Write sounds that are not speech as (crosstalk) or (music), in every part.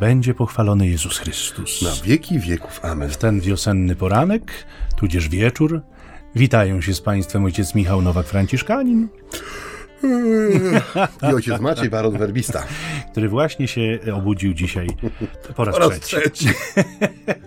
będzie pochwalony Jezus Chrystus. Na wieki wieków. Amen. W ten wiosenny poranek, tudzież wieczór, witają się z Państwem ojciec Michał Nowak-Franciszkanin i ojciec Maciej, baron werbista. Który właśnie się obudził dzisiaj po raz, po raz trzeci. trzeci.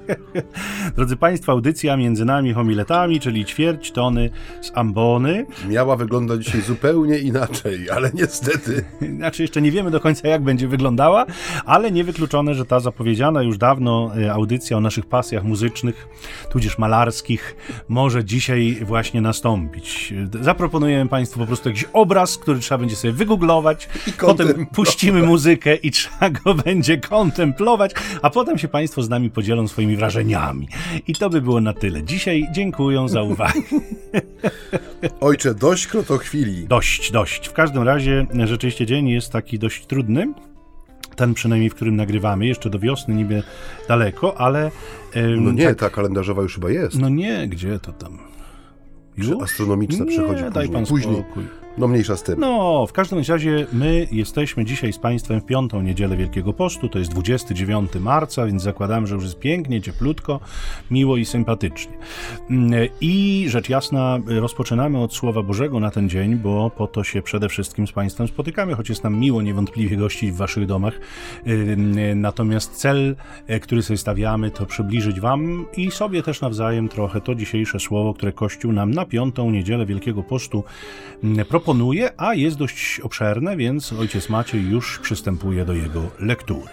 (laughs) Drodzy Państwo, audycja między nami homiletami, czyli ćwierć tony z ambony. Miała wyglądać dzisiaj zupełnie inaczej, ale niestety. Znaczy, jeszcze nie wiemy do końca, jak będzie wyglądała, ale niewykluczone, że ta zapowiedziana już dawno e, audycja o naszych pasjach muzycznych, tudzież malarskich, może dzisiaj właśnie nastąpić. Zaproponujemy Państwu po prostu jakiś obraz, który trzeba będzie sobie wygooglować, (laughs) potem puścimy muzykę i trzeba go (laughs) będzie kontemplować, a potem się Państwo z nami podzielą swoimi wrażeniami. I to by było na tyle. Dzisiaj dziękuję za (laughs) uwagę. Ojcze, dość chwili. Dość, dość. W każdym razie rzeczywiście dzień jest taki dość trudny ten przynajmniej, w którym nagrywamy, jeszcze do wiosny niby daleko, ale... no nie, tak, ta kalendarzowa już chyba jest. No nie, gdzie to tam? Już? Astronomiczna nie, przychodzi daj później. pan później. No mniejsza z tym. No, w każdym razie my jesteśmy dzisiaj z Państwem w piątą niedzielę Wielkiego Postu, to jest 29 marca, więc zakładam, że już jest pięknie, cieplutko, miło i sympatycznie. Mm, I rzecz jasna, rozpoczynamy od Słowa Bożego na ten dzień, bo po to się przede wszystkim z Państwem spotykamy, choć jest nam miło niewątpliwie gościć w Waszych domach. Natomiast cel, e, który sobie stawiamy, to przybliżyć Wam i sobie też nawzajem trochę to dzisiejsze słowo, które Kościół nam na piątą niedzielę Wielkiego Postu proponuje proponuje, a jest dość obszerne, więc ojciec Maciej już przystępuje do jego lektury.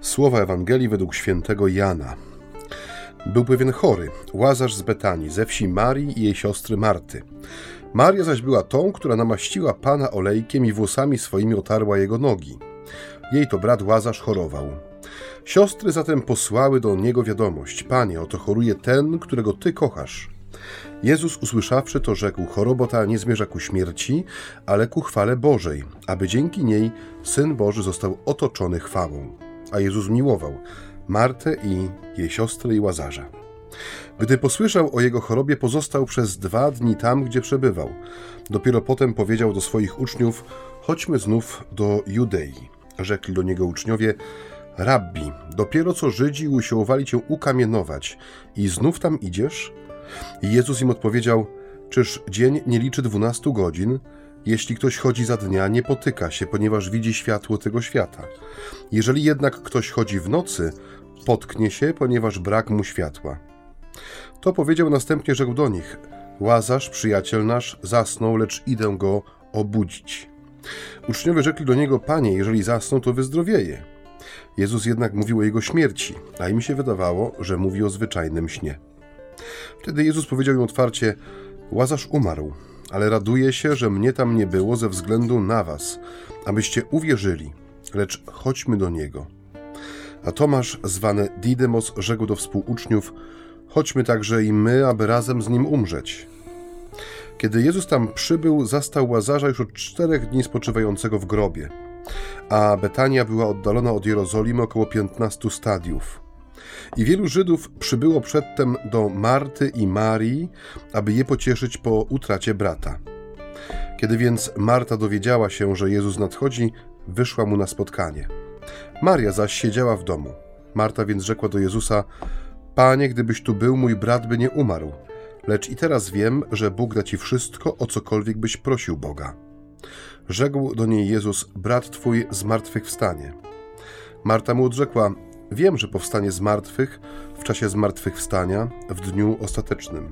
Słowa Ewangelii według świętego Jana. Był pewien chory, Łazarz z Betanii, ze wsi Marii i jej siostry Marty. Maria zaś była tą, która namaściła Pana olejkiem i włosami swoimi otarła jego nogi. Jej to brat Łazarz chorował. Siostry zatem posłały do niego wiadomość: Panie, oto choruje ten, którego ty kochasz. Jezus usłyszawszy to rzekł, choroba ta nie zmierza ku śmierci, ale ku chwale Bożej, aby dzięki niej Syn Boży został otoczony chwałą. A Jezus miłował Martę i jej siostrę i Łazarza. Gdy posłyszał o jego chorobie, pozostał przez dwa dni tam, gdzie przebywał. Dopiero potem powiedział do swoich uczniów: Chodźmy znów do Judei. Rzekli do niego uczniowie: Rabbi, dopiero co Żydzi usiłowali cię ukamienować, i znów tam idziesz? I Jezus im odpowiedział: Czyż dzień nie liczy dwunastu godzin? Jeśli ktoś chodzi za dnia, nie potyka się, ponieważ widzi światło tego świata. Jeżeli jednak ktoś chodzi w nocy, potknie się, ponieważ brak mu światła. To powiedział następnie, rzekł do nich: Łazarz, przyjaciel nasz, zasnął, lecz idę go obudzić. Uczniowie rzekli do niego: Panie, jeżeli zasnął, to wyzdrowieje. Jezus jednak mówił o jego śmierci, a im się wydawało, że mówi o zwyczajnym śnie. Wtedy Jezus powiedział im otwarcie: Łazarz umarł, ale raduje się, że mnie tam nie było ze względu na was, abyście uwierzyli, lecz chodźmy do niego. A Tomasz, zwany Didymos, rzekł do współuczniów: Chodźmy także i my, aby razem z nim umrzeć. Kiedy Jezus tam przybył, zastał Łazarza już od czterech dni spoczywającego w grobie, a Betania była oddalona od Jerozolimy około piętnastu stadiów. I wielu Żydów przybyło przedtem do Marty i Marii, aby je pocieszyć po utracie brata. Kiedy więc Marta dowiedziała się, że Jezus nadchodzi, wyszła mu na spotkanie. Maria zaś siedziała w domu. Marta więc rzekła do Jezusa: Panie, gdybyś tu był, mój brat by nie umarł. Lecz i teraz wiem, że Bóg da ci wszystko, o cokolwiek byś prosił Boga. Rzekł do niej Jezus: Brat twój zmartwychwstanie. Marta mu odrzekła: Wiem, że powstanie z martwych w czasie zmartwychwstania w dniu ostatecznym.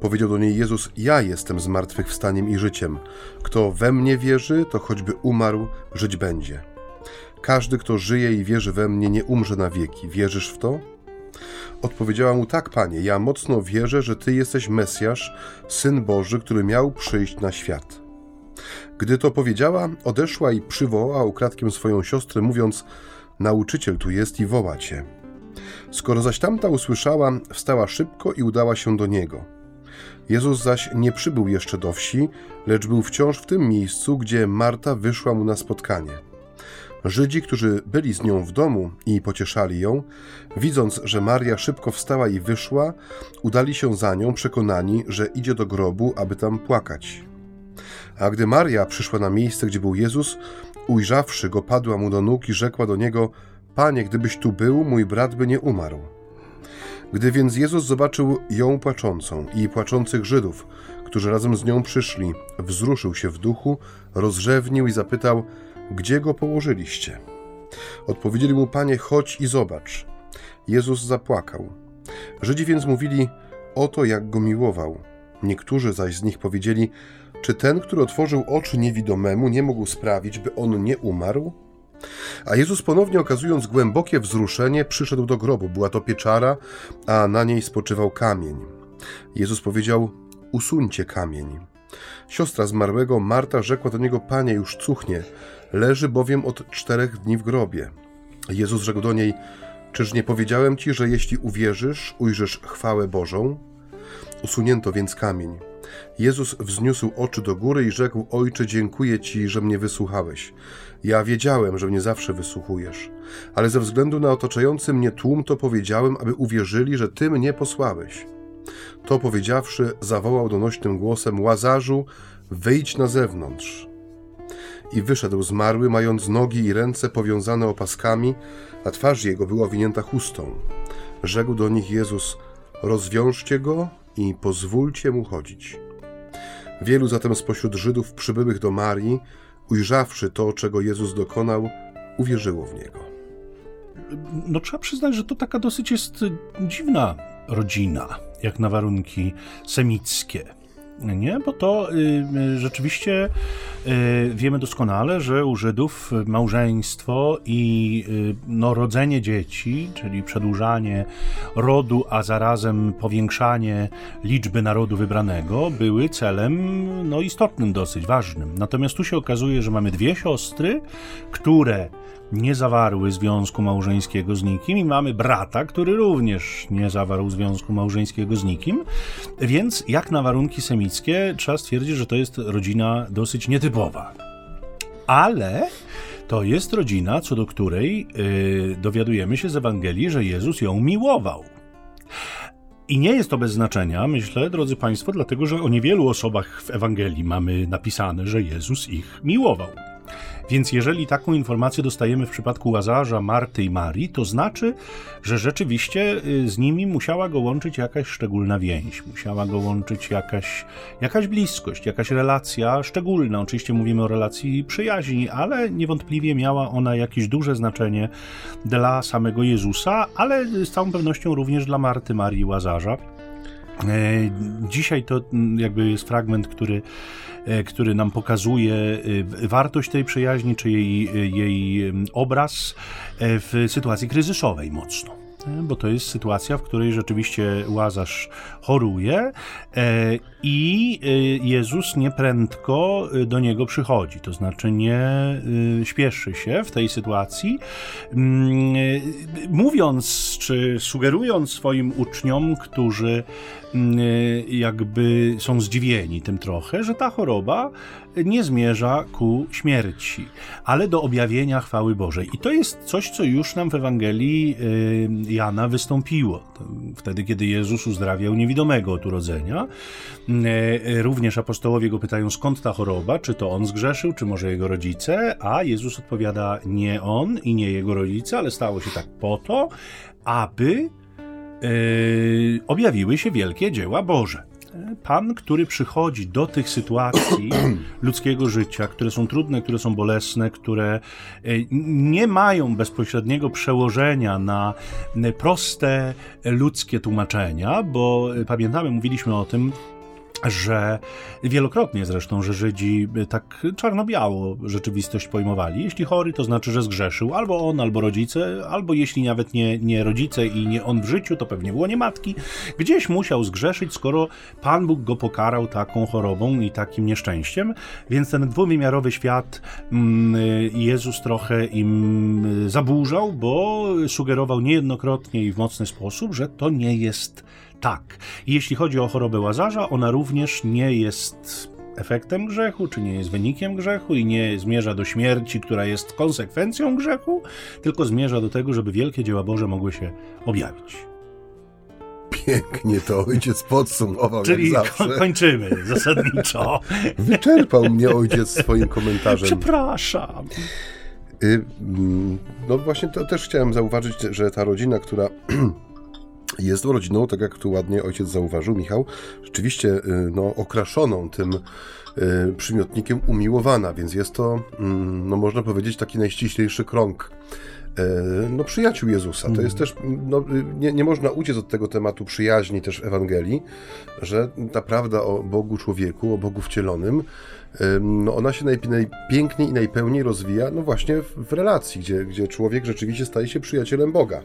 Powiedział do niej Jezus: Ja jestem zmartwychwstaniem i życiem. Kto we mnie wierzy, to choćby umarł, żyć będzie. Każdy, kto żyje i wierzy we mnie, nie umrze na wieki. Wierzysz w to? Odpowiedziała mu: Tak, panie, ja mocno wierzę, że ty jesteś Mesjasz, syn Boży, który miał przyjść na świat. Gdy to powiedziała, odeszła i przywołała ukradkiem swoją siostrę, mówiąc: Nauczyciel tu jest i woła cię. Skoro zaś tamta usłyszała, wstała szybko i udała się do niego. Jezus zaś nie przybył jeszcze do wsi, lecz był wciąż w tym miejscu, gdzie Marta wyszła mu na spotkanie. Żydzi, którzy byli z nią w domu i pocieszali ją, widząc, że Maria szybko wstała i wyszła, udali się za nią, przekonani, że idzie do grobu, aby tam płakać. A gdy Maria przyszła na miejsce, gdzie był Jezus, ujrzawszy go, padła mu do nóg i rzekła do niego: Panie, gdybyś tu był, mój brat by nie umarł. Gdy więc Jezus zobaczył ją płaczącą i płaczących Żydów, którzy razem z nią przyszli, wzruszył się w duchu, rozrzewnił i zapytał, gdzie go położyliście? Odpowiedzieli mu, Panie, chodź i zobacz. Jezus zapłakał. Żydzi więc mówili, oto jak go miłował. Niektórzy zaś z nich powiedzieli, czy ten, który otworzył oczy niewidomemu, nie mógł sprawić, by on nie umarł? A Jezus ponownie okazując głębokie wzruszenie, przyszedł do grobu. Była to pieczara, a na niej spoczywał kamień. Jezus powiedział: Usuńcie kamień. Siostra zmarłego, Marta, rzekła do niego: Panie, już cuchnie, leży bowiem od czterech dni w grobie. Jezus rzekł do niej: Czyż nie powiedziałem ci, że jeśli uwierzysz, ujrzysz chwałę Bożą? Usunięto więc kamień. Jezus wzniósł oczy do góry i rzekł: Ojcze, dziękuję Ci, że mnie wysłuchałeś. Ja wiedziałem, że mnie zawsze wysłuchujesz, ale ze względu na otaczający mnie tłum to powiedziałem, aby uwierzyli, że Ty mnie posłałeś. To powiedziawszy, zawołał donośnym głosem: Łazarzu, wyjdź na zewnątrz. I wyszedł zmarły, mając nogi i ręce powiązane opaskami, a twarz jego była winięta chustą. Rzekł do nich Jezus: Rozwiążcie go i pozwólcie mu chodzić. Wielu zatem spośród Żydów przybyłych do Marii, ujrzawszy to, czego Jezus dokonał, uwierzyło w niego. No trzeba przyznać, że to taka dosyć jest dziwna rodzina, jak na warunki semickie. Nie, bo to y, rzeczywiście y, wiemy doskonale, że u Żydów małżeństwo i y, no, rodzenie dzieci, czyli przedłużanie rodu, a zarazem powiększanie liczby narodu wybranego, były celem no, istotnym, dosyć ważnym. Natomiast tu się okazuje, że mamy dwie siostry, które nie zawarły związku małżeńskiego z nikim i mamy brata, który również nie zawarł związku małżeńskiego z nikim, więc jak na warunki semickie trzeba stwierdzić, że to jest rodzina dosyć nietypowa. Ale to jest rodzina, co do której yy, dowiadujemy się z Ewangelii, że Jezus ją miłował. I nie jest to bez znaczenia, myślę, drodzy Państwo, dlatego że o niewielu osobach w Ewangelii mamy napisane, że Jezus ich miłował. Więc jeżeli taką informację dostajemy w przypadku Łazarza, Marty i Marii, to znaczy, że rzeczywiście y, z nimi musiała go łączyć jakaś szczególna więź, musiała go łączyć jakaś, jakaś bliskość, jakaś relacja szczególna. Oczywiście mówimy o relacji przyjaźni, ale niewątpliwie miała ona jakieś duże znaczenie dla samego Jezusa, ale z całą pewnością również dla Marty, Marii i Łazarza. E, dzisiaj to mm, jakby jest fragment, który, e, który nam pokazuje e, wartość tej przyjaźni, czy jej, jej obraz w sytuacji kryzysowej mocno bo to jest sytuacja, w której rzeczywiście Łazarz choruje i Jezus nieprędko do niego przychodzi, to znaczy nie śpieszy się w tej sytuacji, mm, mówiąc czy sugerując swoim uczniom, którzy Mm, jakby są zdziwieni tym trochę, że ta choroba nie zmierza ku śmierci, ale do objawienia chwały Bożej. I to jest coś, co już nam w Ewangelii Jana wystąpiło. Wtedy, kiedy Jezus uzdrawiał niewidomego od urodzenia. Y, również apostołowie go pytają, skąd ta choroba, czy to on zgrzeszył, czy może jego rodzice, a Jezus odpowiada, nie on i nie jego rodzice, ale stało się tak po to, aby yy, objawiły się wielkie dzieła Boże. Pan, który przychodzi do tych sytuacji (clears throat) ludzkiego życia, które są trudne, które są bolesne, które yy, nie mają bezpośredniego przełożenia na proste ludzkie tłumaczenia, bo pamiętamy, mówiliśmy o tym, że wielokrotnie zresztą, że Żydzi tak czarno-biało rzeczywistość pojmowali. Jeśli chory, to znaczy, że zgrzeszył albo on, albo rodzice, albo jeśli nawet nie, nie rodzice i nie on w życiu, to pewnie było nie matki. Gdzieś musiał zgrzeszyć, skoro Pan Bóg go pokarał taką chorobą i takim nieszczęściem. Więc ten dwuwymiarowy świat mm, Jezus trochę im zaburzał, bo sugerował niejednokrotnie i w mocny sposób, że to nie jest tak. Jeśli chodzi o chorobę łazarza, ona również nie jest efektem grzechu, czy nie jest wynikiem grzechu i nie zmierza do śmierci, która jest konsekwencją grzechu, tylko zmierza do tego, żeby wielkie dzieła Boże mogły się objawić. Pięknie to ojciec podsumował. Czyli ko kończymy zasadniczo. (laughs) Wyczerpał mnie ojciec swoim komentarzem. Przepraszam. Y, mm, no właśnie to też chciałem zauważyć, że ta rodzina, która (clears throat) jest rodziną, tak jak tu ładnie ojciec zauważył, Michał, rzeczywiście y, no, okraszoną tym y, przymiotnikiem umiłowana, więc jest to, mm, no można powiedzieć, taki najściślejszy krąg no, przyjaciół Jezusa. To jest też, no, nie, nie można uciec od tego tematu przyjaźni też w Ewangelii, że ta prawda o Bogu człowieku, o Bogu wcielonym, no ona się najpiękniej i najpełniej rozwija, no właśnie w, w relacji, gdzie, gdzie człowiek rzeczywiście staje się przyjacielem Boga.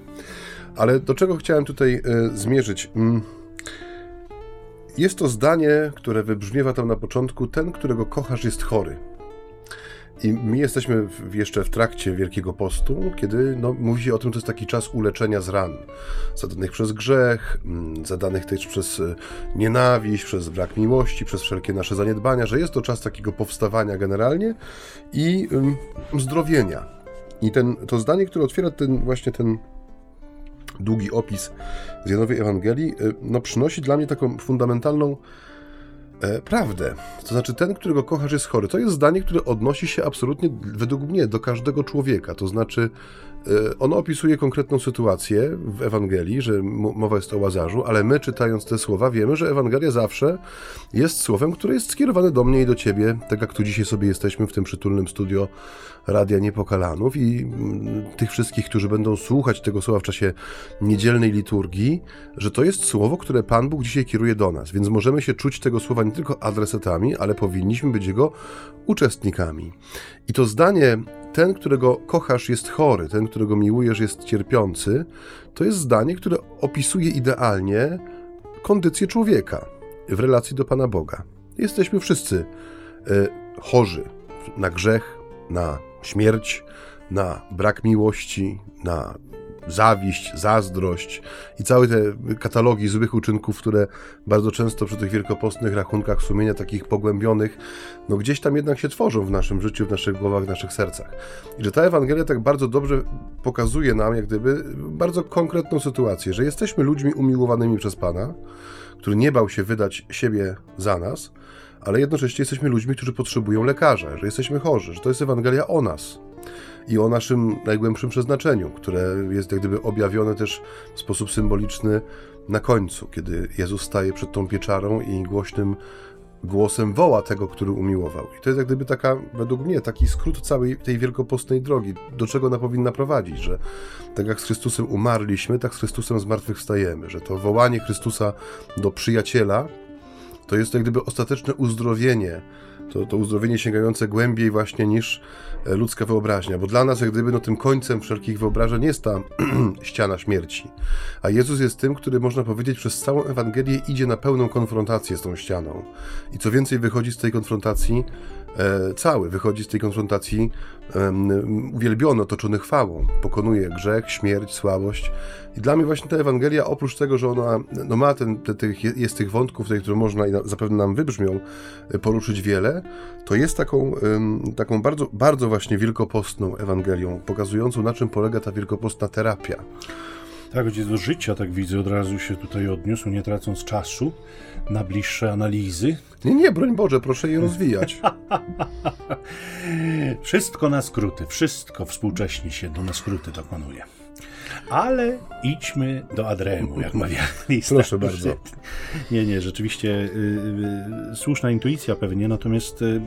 Ale do czego chciałem tutaj e, zmierzyć? Mm. Jest to zdanie, które wybrzmiewa tam na początku: Ten, którego kochasz, jest chory. I my jesteśmy w, jeszcze w trakcie Wielkiego Postu, kiedy no, mówi się o tym, że to jest taki czas uleczenia z ran, zadanych przez grzech, mm, zadanych też przez e, nienawiść, przez brak miłości, przez wszelkie nasze zaniedbania, że jest to czas takiego powstawania generalnie i um, zdrowienia. I ten, to zdanie, które otwiera ten właśnie ten długi opis z Janowej Ewangelii, y, no, przynosi dla mnie taką fundamentalną e, prawdę. To znaczy, ten, którego kochasz, jest chory. To jest zdanie, które odnosi się absolutnie, według mnie, do każdego człowieka. To znaczy, e, ono opisuje konkretną sytuację w Ewangelii, że mowa jest o łazarzu, ale my, czytając te słowa, wiemy, że Ewangelia zawsze jest słowem, które jest skierowane do mnie i do ciebie, tak jak tu dzisiaj sobie jesteśmy w tym przytulnym studio Radia Niepokalanów i mm, tych wszystkich, którzy będą słuchać tego słowa w czasie niedzielnej liturgii, że to jest słowo, które Pan Bóg dzisiaj kieruje do nas, więc możemy się czuć tego słowa nie tylko adresatami, ale powinniśmy być jego uczestnikami. I to zdanie, ten, którego kochasz, jest chory, ten, którego miłujesz, jest cierpiący, to jest zdanie, które opisuje idealnie kondycję człowieka w relacji do Pana Boga. Jesteśmy wszyscy y, chorzy na grzech, na śmierć, na brak miłości, na zawiść, zazdrość i całe te katalogi złych uczynków, które bardzo często przy tych wielkopostnych rachunkach sumienia, takich pogłębionych, no gdzieś tam jednak się tworzą w naszym życiu, w naszych głowach, w naszych sercach. I że ta Ewangelia tak bardzo dobrze pokazuje nam, jak gdyby, bardzo konkretną sytuację, że jesteśmy ludźmi umiłowanymi przez Pana, który nie bał się wydać siebie za nas, ale jednocześnie jesteśmy ludźmi, którzy potrzebują lekarza, że jesteśmy chorzy, że to jest Ewangelia o nas i o naszym najgłębszym przeznaczeniu, które jest jak gdyby objawione też w sposób symboliczny na końcu, kiedy Jezus staje przed tą pieczarą i głośnym głosem woła tego, który umiłował. I to jest jak gdyby taka, według mnie, taki skrót całej tej wielkopostnej drogi, do czego ona powinna prowadzić, że tak jak z Chrystusem umarliśmy, tak z Chrystusem zmartwychwstajemy, że to wołanie Chrystusa do przyjaciela, to jest jak gdyby ostateczne uzdrowienie, to, to uzdrowienie sięgające głębiej właśnie niż ludzka wyobraźnia, bo dla nas jak gdyby no, tym końcem wszelkich wyobrażeń jest ta (clears throat) ściana śmierci, a Jezus jest tym, który można powiedzieć przez całą Ewangelię idzie na pełną konfrontację z tą ścianą. I co więcej wychodzi z tej konfrontacji e, cały, wychodzi z tej konfrontacji uwielbiony, otoczony chwałą, pokonuje grzech, śmierć, słabość. I dla mnie właśnie ta Ewangelia, oprócz tego, że ona no ma ten, te, te, jest tych wątków, tutaj, które można i na, zapewne nam wybrzmią, e, poruszyć wiele, to jest taką, taką bardzo, bardzo właśnie wielkopostną Ewangelią, pokazującą na czym polega ta wielkopostna terapia. Tak, gdzie do życia, tak widzę, od razu się tutaj odniósł, nie tracąc czasu na bliższe analizy. Nie, nie, broń Boże, proszę je rozwijać. (laughs) wszystko na skróty, wszystko współcześnie się do na skróty dokonuje. Ale idźmy do Adremu, jak mawiali. (laughs) Proszę bardzo. Nie, nie, rzeczywiście y, y, słuszna intuicja pewnie, natomiast y,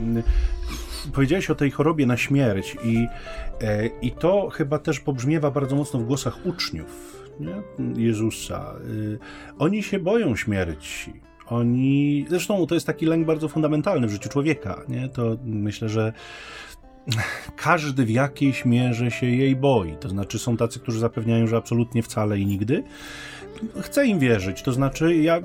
powiedziałeś o tej chorobie na śmierć i, y, i to chyba też pobrzmiewa bardzo mocno w głosach uczniów nie? Jezusa. Y, oni się boją śmierci. Oni, zresztą to jest taki lęk bardzo fundamentalny w życiu człowieka, nie? To myślę, że każdy w jakiejś mierze się jej boi. To znaczy, są tacy, którzy zapewniają, że absolutnie wcale i nigdy. Chcę im wierzyć, to znaczy, ja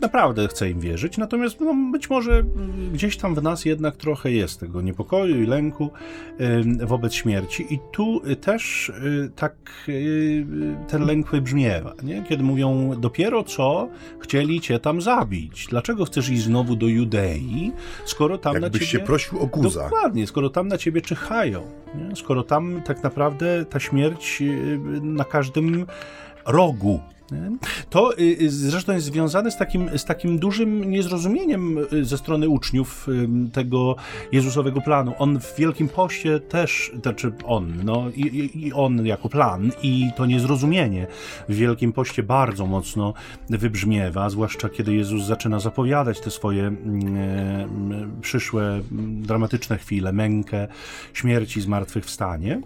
naprawdę chcę im wierzyć, natomiast no, być może gdzieś tam w nas jednak trochę jest tego niepokoju i lęku wobec śmierci. I tu też y, tak y, ten lęk wybrzmiewa, nie? kiedy mówią, dopiero co chcieli cię tam zabić. Dlaczego chcesz iść znowu do Judei, skoro tam Jakbyś na ciebie... się prosił o guza. Dokładnie, skoro tam na ciebie czyhają. Nie? Skoro tam tak naprawdę ta śmierć y, na każdym rogu To y, y, zresztą jest związane z takim, z takim dużym niezrozumieniem y, ze strony uczniów tego Jezusowego planu. On w Wielkim Poście też, znaczy on, no i, i on jako plan i to niezrozumienie w Wielkim Poście bardzo mocno wybrzmiewa, zwłaszcza kiedy Jezus zaczyna zapowiadać te swoje mm, przyszłe mm, dramatyczne chwile, mękę, śmierci, zmartwychwstanie.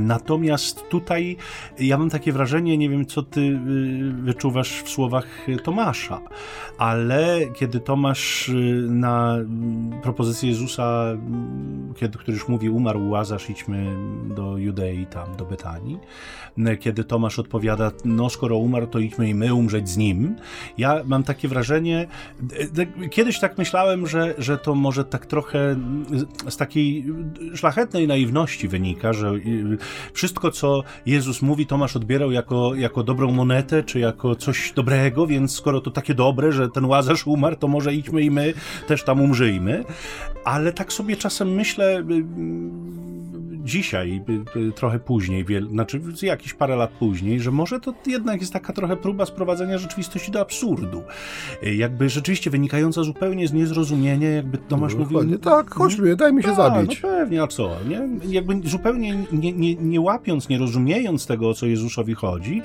Natomiast tutaj ja mam takie wrażenie, nie wiem co ty y, wyczuwasz w słowach Tomasza, ale kiedy Tomasz na propozycję Jezusa, kiedy, który już mówi, umarł Łazarz, idźmy do Judei, tam do Betanii, kiedy Tomasz odpowiada, no skoro umarł, to idźmy i my umrzeć z nim. Ja mam takie wrażenie, kiedyś tak myślałem, że, że to może tak trochę z takiej szlachetnej naiwności wynika, że wszystko, co Jezus mówi, Tomasz odbierał jako, jako dobrą monetę, czy jako coś dobrego, więc skoro to takie dobre, że ten Łazarz umarł, to może idźmy i my też tam umrzyjmy. Ale tak sobie czasem myślę, dzisiaj, y, y, trochę później, znaczy jakieś parę lat później, że może to jednak jest taka trochę próba sprowadzenia rzeczywistości do absurdu. Y, jakby rzeczywiście wynikająca zupełnie z niezrozumienia, jakby Tomasz no, mówił... Tak, chodźmy, daj mi się tak, zabić. No pewnie, a co? Nie? Jakby zupełnie nie, nie, nie łapiąc, nie rozumiejąc tego, o co Jezusowi chodzi,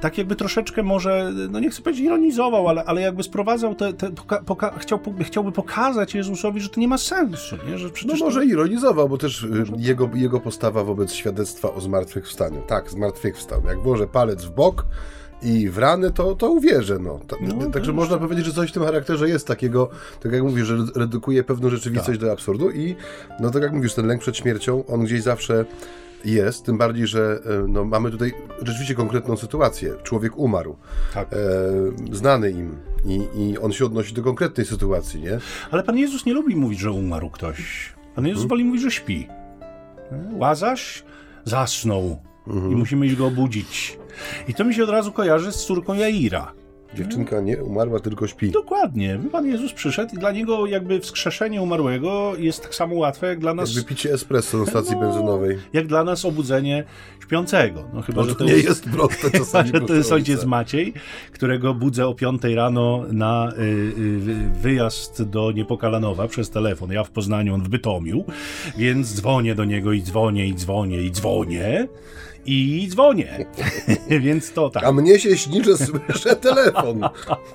tak jakby troszeczkę może, no nie chcę powiedzieć ironizował, ale, ale jakby sprowadzał te, te poka, poka, chciał, chciałby pokazać Jezusowi, że to nie ma sensu. Nie? Że no może to... ironizował, bo też jego, jego jego postawa wobec świadectwa o zmartwychwstaniu. Tak, zmartwychwstał. Jak włożę palec w bok i w rany, to, to uwierzę. No. no Także można powiedzieć, że coś w tym charakterze jest takiego, tak jak mówisz, że redukuje pewną rzeczywistość tak. do absurdu i no tak jak mówisz, ten lęk przed śmiercią, on gdzieś zawsze jest, tym bardziej, że e, no, mamy tutaj rzeczywiście konkretną sytuację. Człowiek umarł, tak. e, znany im i, i on się odnosi do konkretnej sytuacji, nie? Ale Pan Jezus nie lubi mówić, że umarł ktoś. Pan Jezus hmm? woli mówić, że śpi. Łazarz zasnął i musimy go obudzić. I to mi się od razu kojarzy z córką Jaira. Dziewczynka nie umarła, tylko śpi. Dokładnie. Pan Jezus przyszedł i dla niego jakby wskrzeszenie umarłego jest tak samo łatwe jak dla nas... Jak wypicie espresso na stacji no, benzynowej. Jak dla nas obudzenie śpiącego. No chyba, no, że to nie jest, jest proste czasami. (laughs) to jest ojciec Maciej, którego budzę o 5 rano na y, y, wyjazd do Niepokalanowa przez telefon. Ja w Poznaniu, on w Bytomiu, więc dzwonię do niego i dzwonię, i dzwonię, i dzwonię i dzwonię. (laughs) Więc to tak. A mnie się śni, że słyszę telefon.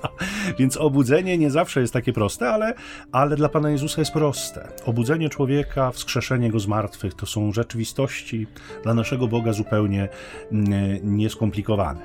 (laughs) Więc obudzenie nie zawsze jest takie proste, ale, ale dla Pana Jezusa jest proste. Obudzenie człowieka, wskrzeszenie go z martwych to są rzeczywistości dla naszego Boga zupełnie mm, nieskomplikowane.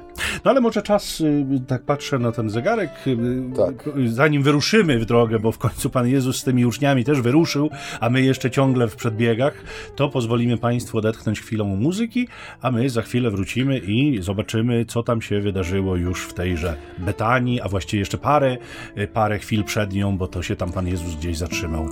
No ale może czas, y, tak patrzę na ten zegarek, y, tak. zanim wyruszymy w drogę, bo w końcu Pan Jezus z tymi uczniami też wyruszył, a my jeszcze ciągle w przedbiegach, to pozwolimy Państwu odetchnąć chwilą muzyki, a my za chwilę wrócimy i zobaczymy, co tam się wydarzyło już w tejże Betanii, a właściwie jeszcze parę, y, parę chwil przed nią, bo to się tam Pan Jezus gdzieś zatrzymał.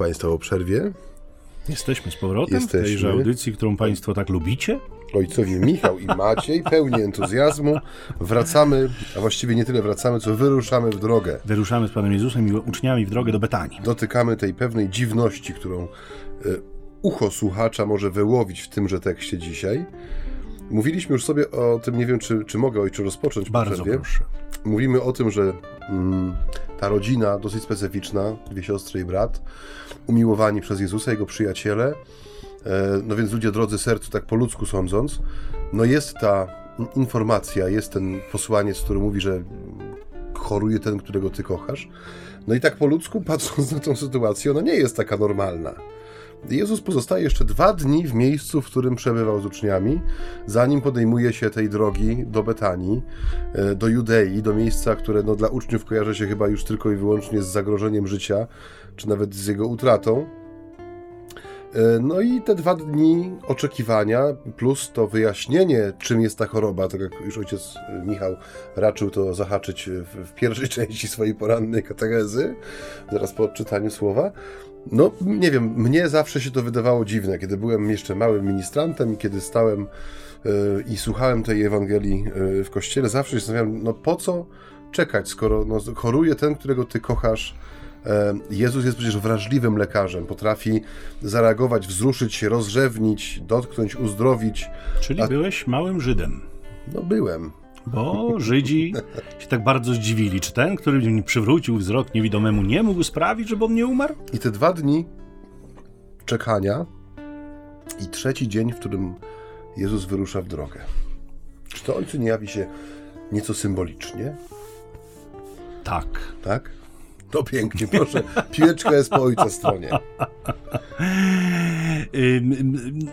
Państwa po przerwie. Jesteśmy z powrotem Jesteśmy. w tejże audycji, którą Państwo tak lubicie. Ojcowie Michał i Maciej, pełni entuzjazmu. Wracamy, a właściwie nie tyle wracamy, co wyruszamy w drogę. Wyruszamy z Panem Jezusem i uczniami w drogę do Betanii. Dotykamy tej pewnej dziwności, którą e, ucho słuchacza może wyłowić w tymże tekście dzisiaj. Mówiliśmy już sobie o tym, nie wiem, czy, czy mogę ojcze rozpocząć. Bardzo proszę. Mówimy o tym, że mm, ta rodzina dosyć specyficzna, dwie siostry i brat, umiłowani przez Jezusa, jego przyjaciele, no więc ludzie drodzy sercu, tak po ludzku sądząc, no jest ta informacja, jest ten posłaniec, który mówi, że choruje ten, którego ty kochasz. No i tak po ludzku, patrząc na tą sytuację, ona nie jest taka normalna. Jezus pozostaje jeszcze dwa dni w miejscu, w którym przebywał z uczniami, zanim podejmuje się tej drogi do Betanii, e, do Judei, do miejsca, które no, dla uczniów kojarzy się chyba już tylko i wyłącznie z zagrożeniem życia, czy nawet z jego utratą. E, no i te dwa dni oczekiwania, plus to wyjaśnienie, czym jest ta choroba, tak jak już ojciec Michał raczył to zahaczyć w, pierwszej (laughs) części swojej porannej katechezy, zaraz po odczytaniu słowa. No, nie wiem, mnie zawsze się to wydawało dziwne, kiedy byłem jeszcze małym ministrantem, kiedy stałem yy, i słuchałem tej Ewangelii yy, w kościele, zawsze się zastanawiałem, no po co czekać, skoro no, choruje ten, którego ty kochasz, E, Jezus jest przecież wrażliwym lekarzem, potrafi zareagować, wzruszyć się, rozrzewnić, dotknąć, uzdrowić. Czyli a... byłeś małym Żydem. No byłem. Bo Żydzi się tak bardzo zdziwili. Czy ten, który przywrócił wzrok niewidomemu, nie mógł sprawić, żeby on nie umarł? I te dwa dni czekania i trzeci dzień, w którym Jezus wyrusza w drogę. Czy to ojcu nie jawi się nieco symbolicznie? Tak. Tak? To pięknie, proszę. Piłeczka jest po ojca stronie.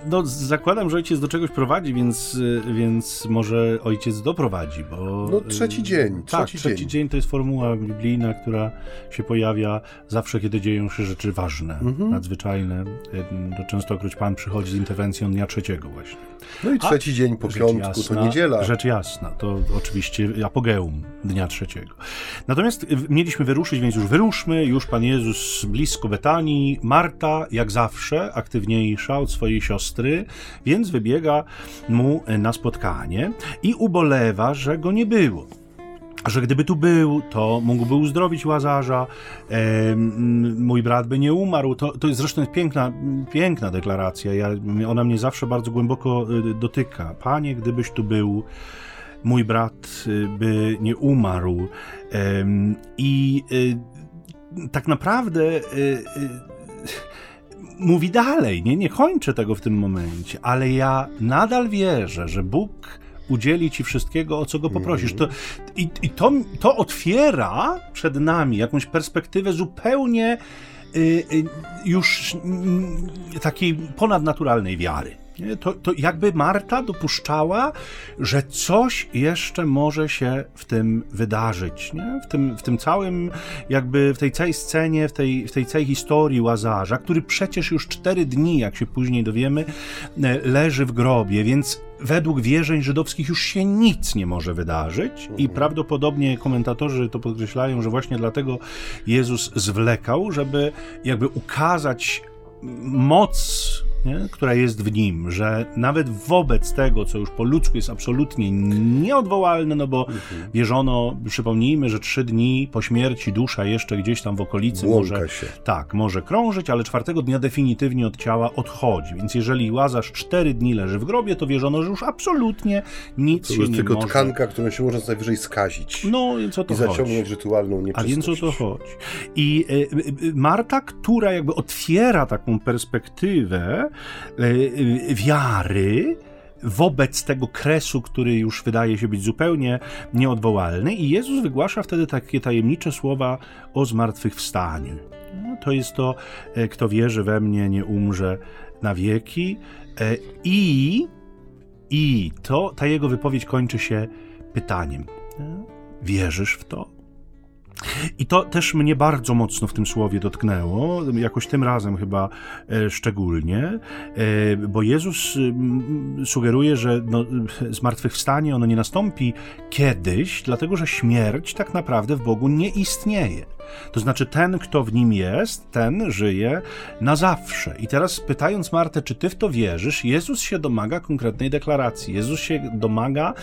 No, zakładam, że ojciec do czegoś prowadzi, więc, więc może ojciec doprowadzi, bo... No, trzeci dzień. Tak, trzeci, trzeci dzień. dzień to jest formuła biblijna, która się pojawia zawsze, kiedy dzieją się rzeczy ważne, mhm. nadzwyczajne. To częstokroć Pan przychodzi z interwencją dnia trzeciego właśnie. No i trzeci A, dzień po piątku jasna, to niedziela. Rzecz jasna, to oczywiście apogeum dnia trzeciego. Natomiast mieliśmy wyruszyć, więc już wyruszmy, już Pan Jezus blisko Betanii, Marta, jak zawsze, aktywniejsza od swojej siostry, więc wybiega mu na spotkanie i ubolewa, że go nie było że gdyby tu był, to mógłby uzdrowić Łazarza, e, mój brat by nie umarł. To, to jest zresztą piękna, piękna deklaracja. Ja, ona mnie zawsze bardzo głęboko e, dotyka. Panie, gdybyś tu był, mój brat e, by nie umarł. E, I tak naprawdę mówi dalej, nie, nie kończę tego w tym momencie, ale ja nadal wierzę, że Bóg udzieli ci wszystkiego, o co go poprosisz. To, I i to, to otwiera przed nami jakąś perspektywę zupełnie y, y, już y, takiej ponadnaturalnej wiary. To, to jakby Marta dopuszczała, że coś jeszcze może się w tym wydarzyć. Nie? W, tym, w tym całym, jakby w tej całej scenie, w tej, w tej całej historii Łazarza, który przecież już cztery dni, jak się później dowiemy, e, leży w grobie, więc według wierzeń żydowskich już się nic nie może wydarzyć i mhm. prawdopodobnie komentatorzy to podkreślają, że właśnie dlatego Jezus zwlekał, żeby jakby ukazać moc nie? która jest w nim, że nawet wobec tego, co już po ludzku jest absolutnie nieodwołalne, no bo mhm. wierzono, przypomnijmy, że trzy dni po śmierci dusza jeszcze gdzieś tam w okolicy może, się. tak, może krążyć, ale czwartego dnia definitywnie od ciała odchodzi. Więc jeżeli Łazarz cztery dni leży w grobie, to wierzono, że już absolutnie nic to się nie tylko może... tkanka, którą się można najwyżej skazić. No, więc o to I chodzi. zaciągnąć rytualną nieczystość. A więc o to chodzi. I y, y, Marta, która jakby otwiera taką perspektywę, y, wiary wobec tego kresu, który już wydaje się być zupełnie nieodwołalny, i Jezus wygłasza wtedy takie tajemnicze słowa o zmartwychwstaniu. No, to jest to, e, kto wierzy we mnie, nie umrze na wieki. E, I, i to, ta jego wypowiedź kończy się pytaniem. E, wierzysz w to? I to też mnie bardzo mocno w tym słowie dotknęło, jakoś tym razem chyba e, szczególnie, e, bo Jezus sugeruje, że no, zmartwychwstanie ono nie nastąpi kiedyś, dlatego że śmierć tak naprawdę w Bogu nie istnieje. To znaczy, ten, kto w nim jest, ten żyje na zawsze. I teraz pytając Martę, czy ty w to wierzysz, Jezus się domaga konkretnej deklaracji. Jezus się domaga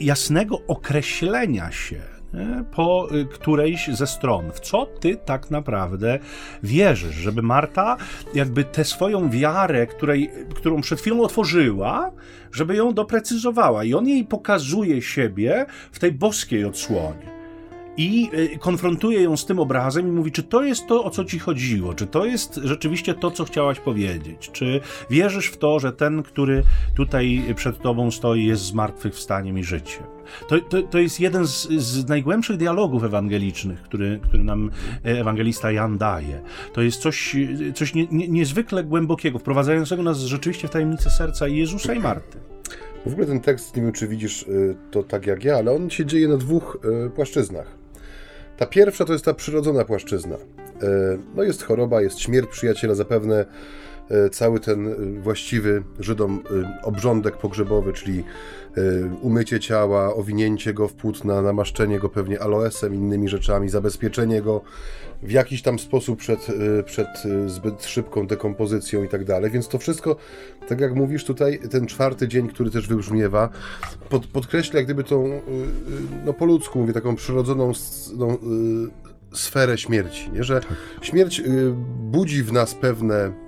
jasnego określenia się po y, którejś ze stron. W co ty tak naprawdę wierzysz? Żeby Marta jakby tę swoją wiarę, której, którą przed chwilą otworzyła, żeby ją doprecyzowała. I on jej pokazuje siebie w tej boskiej odsłonie. I y, konfrontuje ją z tym obrazem i mówi, czy to jest to, o co ci chodziło, czy to jest rzeczywiście to, co chciałaś powiedzieć, czy wierzysz w to, że ten, który tutaj przed tobą stoi, jest zmartwychwstaniem i życiem. To, to, to jest jeden z, z najgłębszych dialogów ewangelicznych, który, który nam ewangelista Jan daje. To jest coś, coś nie, nie, niezwykle głębokiego, wprowadzającego nas rzeczywiście w tajemnicę serca Jezusa i Marty. W ogóle ten tekst, nie wiem czy widzisz y, to tak jak ja, ale on się dzieje na dwóch y, płaszczyznach. Ta pierwsza to jest ta przyrodzona płaszczyzna. Y, no jest choroba, jest śmierć przyjaciela, zapewne cały ten właściwy Żydom obrządek pogrzebowy, czyli umycie ciała, owinięcie go w płótna, namaszczenie go pewnie aloesem, innymi rzeczami, zabezpieczenie go w jakiś tam sposób przed, przed zbyt szybką dekompozycją i tak dalej. Więc to wszystko, tak jak mówisz tutaj, ten czwarty dzień, który też wybrzmiewa, pod, podkreśla jak gdyby tą, no po ludzku mówię, taką przyrodzoną no, sferę śmierci, nie? że tak. śmierć budzi w nas pewne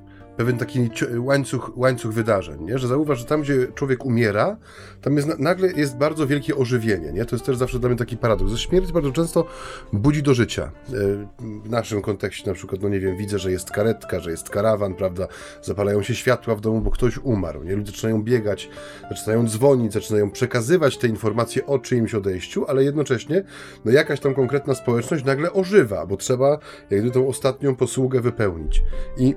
pewien taki łańcuch, łańcuch wydarzeń, nie? że zauważ, że tam, gdzie człowiek umiera, tam jest, nagle jest bardzo wielkie ożywienie. Nie? To jest też zawsze dla mnie taki paradoks. Że śmierć bardzo często budzi do życia. E, w naszym kontekście na przykład, no nie wiem, widzę, że jest karetka, że jest karawan, prawda, zapalają się światła w domu, bo ktoś umarł. Nie? Ludzie zaczynają biegać, zaczynają dzwonić, zaczynają przekazywać te informacje o czyimś odejściu, ale jednocześnie no jakaś tam konkretna społeczność nagle ożywa, bo trzeba jakby tą ostatnią posługę wypełnić. I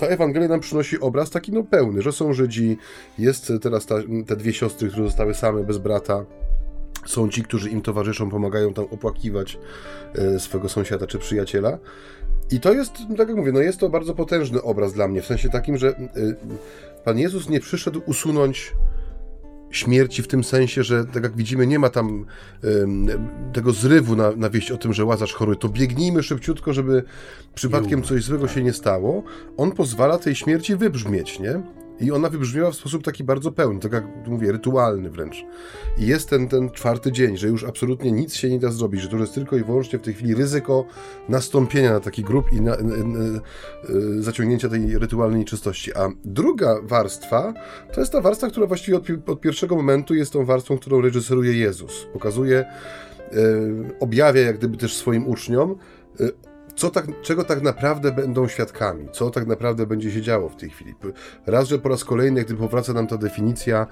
ta Ewangelia nam przynosi obraz taki no pełny, że są Żydzi, jest teraz ta, te dwie siostry, które zostały same bez brata, są ci, którzy im towarzyszą, pomagają tam opłakiwać e, swego sąsiada czy przyjaciela. I to jest, tak jak mówię, no jest to bardzo potężny obraz dla mnie, w sensie takim, że e, Pan Jezus nie przyszedł usunąć śmierci w tym sensie, że tak jak widzimy, nie ma tam tego zrywu na, na wieść o tym, że Łazarz chory, to biegnijmy szybciutko, żeby przypadkiem coś złego się nie stało. On pozwala tej śmierci wybrzmieć, nie? I ona wybrzmiała w sposób taki bardzo pełny, tak jak mówię, rytualny wręcz. I jest ten, ten czwarty dzień, że już absolutnie nic się nie da zrobić, że to jest tylko i wyłącznie w tej chwili ryzyko nastąpienia na taki grup i na, na, na, zaciągnięcia tej rytualnej czystości. A druga warstwa to jest ta warstwa, która właściwie od, od pierwszego momentu jest tą warstwą, którą reżyseruje Jezus. Pokazuje, e, objawia jak gdyby też swoim uczniom, e, co tak, czego tak naprawdę będą świadkami, co tak naprawdę będzie się działo w tej chwili. Raz, że po raz kolejny, gdyby powraca nam ta definicja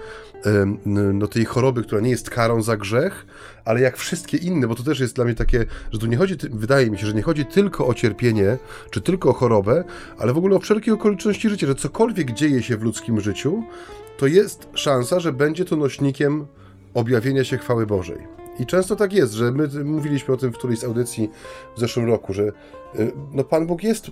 no, tej choroby, która nie jest karą za grzech, ale jak wszystkie inne, bo to też jest dla mnie takie, że tu nie chodzi, wydaje mi się, że nie chodzi tylko o cierpienie, czy tylko o chorobę, ale w ogóle o wszelkie okoliczności życia, że cokolwiek dzieje się w ludzkim życiu, to jest szansa, że będzie to nośnikiem objawienia się chwały Bożej. I często tak jest, że my mówiliśmy o tym w którejś z audycji w zeszłym roku, że no Pan Bóg jest y,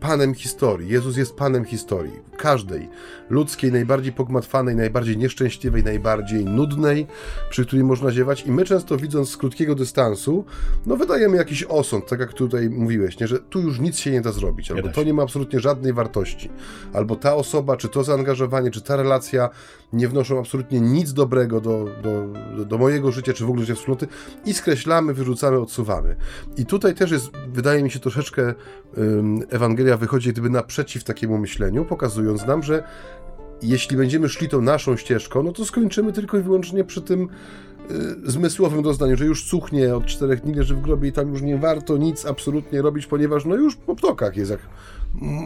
Panem historii. Jezus jest Panem historii. Każdej. Ludzkiej, najbardziej pogmatwanej, najbardziej nieszczęśliwej, najbardziej nudnej, przy której można ziewać. I my często widząc z krótkiego dystansu, no wydajemy jakiś osąd, tak jak tutaj mówiłeś, nie? że tu już nic się nie da zrobić, albo to nie ma absolutnie żadnej wartości. Albo ta osoba, czy to zaangażowanie, czy ta relacja nie wnoszą absolutnie nic dobrego do, do, do mojego życia, czy w ogóle życia wspólnoty i skreślamy, wyrzucamy, odsuwamy. I tutaj też jest, wydaje mi się, troszeczkę Ewangelia wychodzi gdyby naprzeciw takiemu myśleniu, pokazując nam, że jeśli będziemy szli tą naszą ścieżką, no to skończymy tylko i wyłącznie przy tym y, zmysłowym doznaniu, że już cuchnie od czterech dni leży w grobie i tam już nie warto nic absolutnie robić, ponieważ no już po ptokach jest jak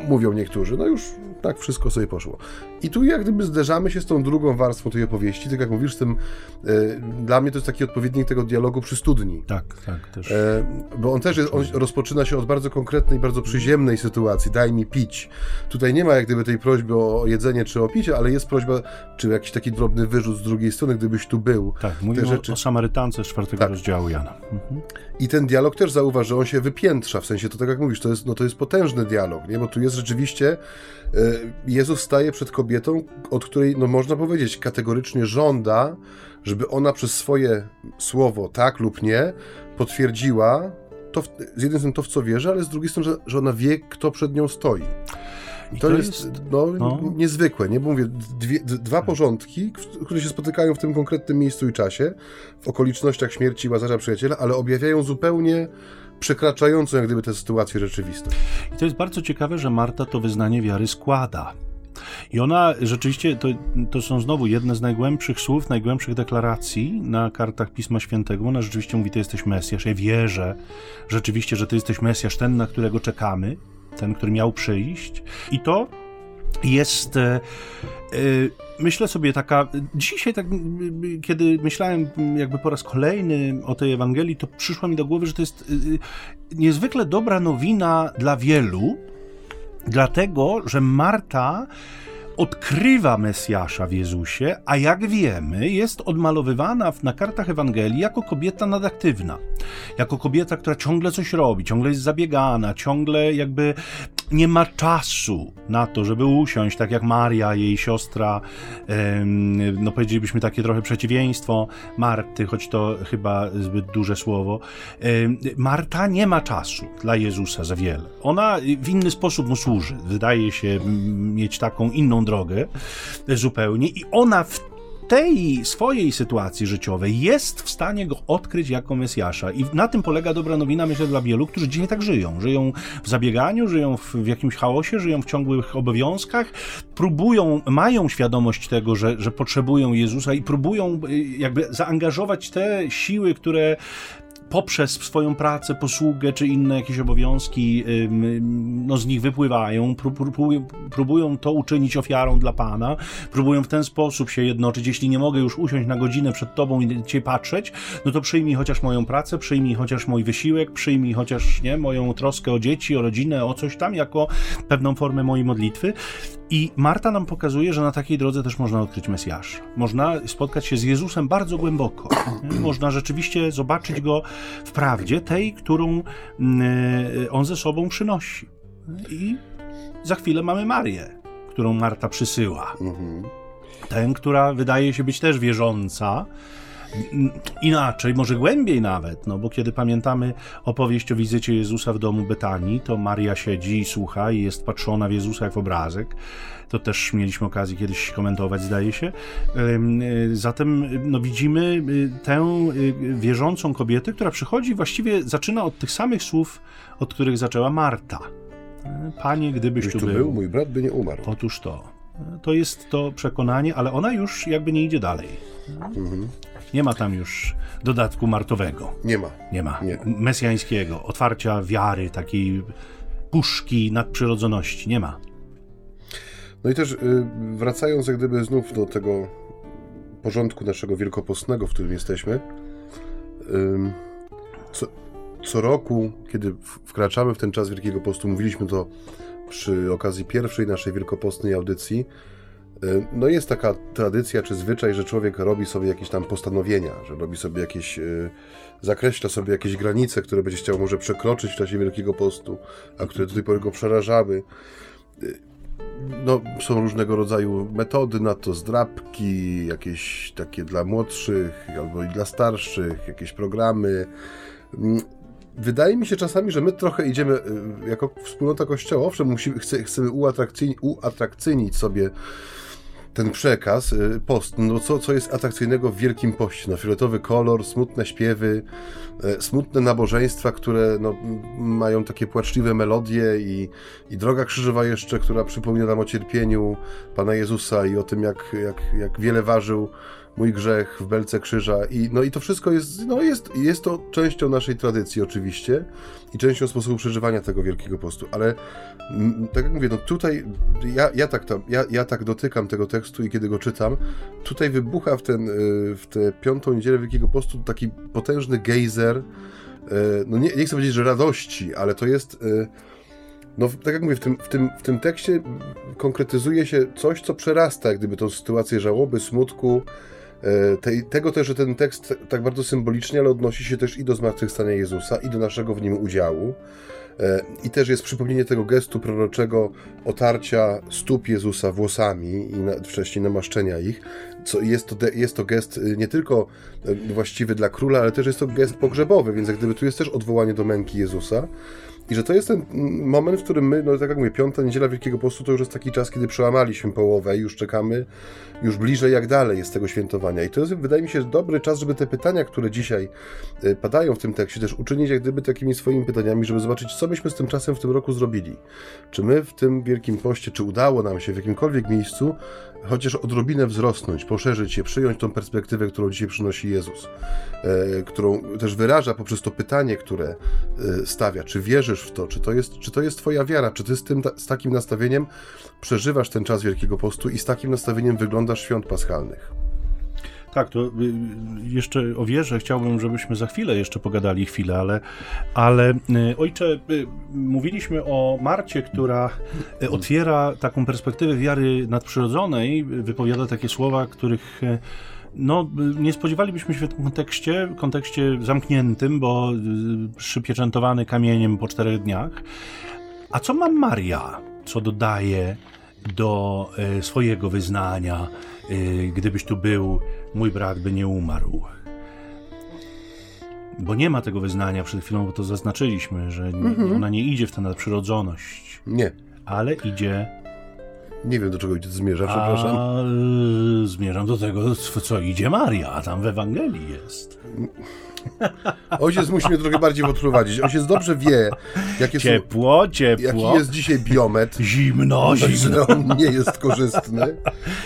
mówią niektórzy. No już tak wszystko sobie poszło. I tu jak gdyby zderzamy się z tą drugą warstwą tej opowieści, tak jak mówisz, tym, e, dla mnie to jest taki odpowiednik tego dialogu przy studni. Tak, tak, też. E, bo on też jest, on rozpoczyna się od bardzo konkretnej, bardzo przyziemnej sytuacji, daj mi pić. Tutaj nie ma jak gdyby tej prośby o jedzenie czy o picie, ale jest prośba, czy jakiś taki drobny wyrzut z drugiej strony, gdybyś tu był. Tak, mówimy rzeczy... o Samarytance z czwartego tak. rozdziału Jana. Mhm. I ten dialog też zauważ, że on się wypiętrza, w sensie to tak jak mówisz, to jest, no, to jest potężny dialog, nie? Bo tu jest rzeczywiście e, Jezus staje przed kobietą, od której, no można powiedzieć, kategorycznie żąda, żeby ona przez swoje słowo, tak lub nie, potwierdziła to, z jednej strony to, w co wierzy, ale z drugiej strony, że, że ona wie, kto przed nią stoi. I to, to jest, jest no, no, niezwykłe, nie? Bo mówię, dwie, dwa porządki, które się spotykają w tym konkretnym miejscu i czasie, w okolicznościach śmierci Łazarza Przyjaciela, ale objawiają zupełnie przekraczającą jak gdyby tę sytuację rzeczywistość. I to jest bardzo ciekawe, że Marta to wyznanie wiary składa. I ona rzeczywiście, to, to są znowu jedne z najgłębszych słów, najgłębszych deklaracji na kartach Pisma Świętego. Ona rzeczywiście mówi, ty jesteś Mesjasz. Ja wierzę rzeczywiście, że ty jesteś Mesjasz, ten, na którego czekamy, ten, który miał przyjść. I to jest... E, e, myślę sobie taka, dzisiaj tak, kiedy myślałem jakby po raz kolejny o tej Ewangelii, to przyszło mi do głowy, że to jest e, niezwykle dobra nowina dla wielu, dlatego, że Marta odkrywa Mesjasza w Jezusie, a jak wiemy, jest odmalowywana na kartach Ewangelii jako kobieta nadaktywna. Jako kobieta, która ciągle coś robi, ciągle jest zabiegana, ciągle jakby nie ma czasu na to, żeby usiąść, tak jak Maria, jej siostra, no powiedzielibyśmy takie trochę przeciwieństwo Marty, choć to chyba zbyt duże słowo. Marta nie ma czasu dla Jezusa za wiele. Ona w inny sposób mu służy. Wydaje się mieć taką inną drogę zupełnie i ona w tej swojej sytuacji życiowej jest w stanie go odkryć jako Mesjasza. I na tym polega dobra nowina, myślę, dla wielu, którzy dzisiaj tak żyją. Żyją w zabieganiu, żyją w, w jakimś chaosie, żyją w ciągłych obowiązkach, próbują, mają świadomość tego, że, że potrzebują Jezusa i próbują y, jakby zaangażować te siły, które poprzez swoją pracę, posługę czy inne jakieś obowiązki no, z nich wypływają, próbują, próbują to uczynić ofiarą dla Pana, próbują w ten sposób się jednoczyć. Jeśli nie mogę już usiąść na godzinę przed Tobą i Cię patrzeć, no to przyjmij chociaż moją pracę, przyjmij chociaż mój wysiłek, przyjmij chociaż nie, moją troskę o dzieci, o rodzinę, o coś tam, jako pewną formę mojej modlitwy. I Marta nam pokazuje, że na takiej drodze też można odkryć Mesjasza. Można spotkać się z Jezusem bardzo głęboko. (clears throat) Można rzeczywiście zobaczyć go w prawdzie, tej, którą mm, e, on ze sobą przynosi. I za chwilę mamy Marię, którą Marta przysyła. Mhm. Tę, która wydaje się być też wierząca, inaczej, może głębiej nawet, no bo kiedy pamiętamy opowieść o wizycie Jezusa w domu Betanii, to Maria siedzi i słucha i jest patrzona w Jezusa jak w obrazek. To też mieliśmy okazję kiedyś komentować, zdaje się. Y, zatem no, widzimy y, tę y, wierzącą kobietę, która przychodzi, właściwie zaczyna od tych samych słów, od których zaczęła Marta. Panie, gdybyś Gdybyś tu był, był, mój brat by nie umarł. Otóż to. To jest to przekonanie, ale ona już jakby nie idzie dalej. Mhm. Nie ma tam już dodatku martowego. Nie ma. Nie ma. Nie. Mesjańskiego, otwarcia wiary, takiej puszki nadprzyrodzoności. Nie ma. No i też y, wracając jak gdyby znów do tego porządku naszego wielkopostnego, w którym jesteśmy, co, co roku, kiedy wkraczamy w ten czas Wielkiego Postu, mówiliśmy to przy okazji pierwszej naszej wielkopostnej audycji, no jest taka tradycja czy zwyczaj, że człowiek robi sobie jakieś tam postanowienia, że robi sobie jakieś, y, zakreśla sobie jakieś granice, które będzie chciał może przekroczyć w czasie Wielkiego Postu, a które do tej pory go przerażały no, są różnego rodzaju metody na to, zdrabki, jakieś takie dla młodszych albo i dla starszych, jakieś programy. Mm, wydaje mi się czasami, że my trochę idziemy y, jako wspólnota kościoła, owszem, musimy, chcemy uatrakcyjnić sobie ten przekaz, y, post, no co, co jest atrakcyjnego w Wielkim Poście? No, fioletowy kolor, smutne śpiewy, e, smutne nabożeństwa, które no, mają takie płaczliwe melodie i, i droga krzyżowa jeszcze, która przypomina nam o cierpieniu Pana Jezusa i o tym, jak, jak, jak wiele ważył mój grzech w belce krzyża i no i to wszystko jest, no jest, jest to częścią naszej tradycji oczywiście i częścią sposobu przeżywania tego Wielkiego Postu, ale mm, tak jak mówię, no tutaj ja, ja, tak, ja, ja tak dotykam tego tekstu i kiedy go czytam, tutaj wybucha w, ten, y, w tę piątą niedzielę Wielkiego Postu taki potężny gejzer, y, no nie, nie chcę powiedzieć, że radości, ale to jest y, no, tak jak mówię, w tym, w, tym, w tym tekście konkretyzuje się coś, co przerasta jak gdyby tą sytuację żałoby, smutku, te, tego też, że ten tekst tak bardzo symbolicznie, ale odnosi się też i do zmartwychwstania Jezusa, i do naszego w nim udziału. E, I też jest przypomnienie tego gestu proroczego otarcia stóp Jezusa włosami i na, wcześniej namaszczenia ich. Co jest, to, jest to gest y, nie tylko właściwy dla króla, ale też jest to gest pogrzebowy, więc jak gdyby tu jest też odwołanie do męki Jezusa. I że to jest ten moment, w którym my, no tak jak mówię, piąta niedziela Wielkiego Postu to już jest taki czas, kiedy przełamaliśmy połowę i już czekamy już bliżej jak dalej jest tego świętowania. I to jest, wydaje mi się, dobry czas, żeby te pytania, które dzisiaj y, padają w tym tekście, też uczynić jak gdyby takimi swoimi pytaniami, żeby zobaczyć, co myśmy z tym czasem w tym roku zrobili. Czy my w tym Wielkim Poście, czy udało nam się w jakimkolwiek miejscu chociaż odrobinę wzrosnąć, poszerzyć się, przyjąć tą perspektywę, którą dzisiaj przynosi Jezus, e, którą też wyraża poprzez to pytanie, które e, stawia, czy wierzysz w to, czy to jest, czy to jest twoja wiara, czy ty z, tym, z takim nastawieniem przeżywasz ten czas Wielkiego Postu i z takim nastawieniem wyglądasz świąt paschalnych. Tak, to y, jeszcze o wierze chciałbym, żebyśmy za chwilę jeszcze pogadali chwilę, ale, ale y, ojcze, y, mówiliśmy o Marcie, która otwiera taką perspektywę wiary nadprzyrodzonej, wypowiada takie słowa, których no, nie spodziewalibyśmy się w tym kontekście, kontekście zamkniętym, bo przypieczętowany kamieniem po czterech dniach. A co ma Maria, co dodaje do swojego wyznania, gdybyś tu był, mój brat by nie umarł. Bo nie ma tego wyznania przed chwilą, bo to zaznaczyliśmy, że mhm. ona nie idzie w tę nadprzyrodzoność. Nie. Ale idzie. Nie wiem, do czego idzie, zmierza, przepraszam. A, zmierzam do tego, co idzie Maria, a tam w Ewangelii jest. Ojciec musi mnie trochę bardziej odprowadzić. Ojciec dobrze wie, jakie ciepło, są, ciepło. jaki jest dzisiaj biometr. Zimno, zimno. on nie jest korzystny.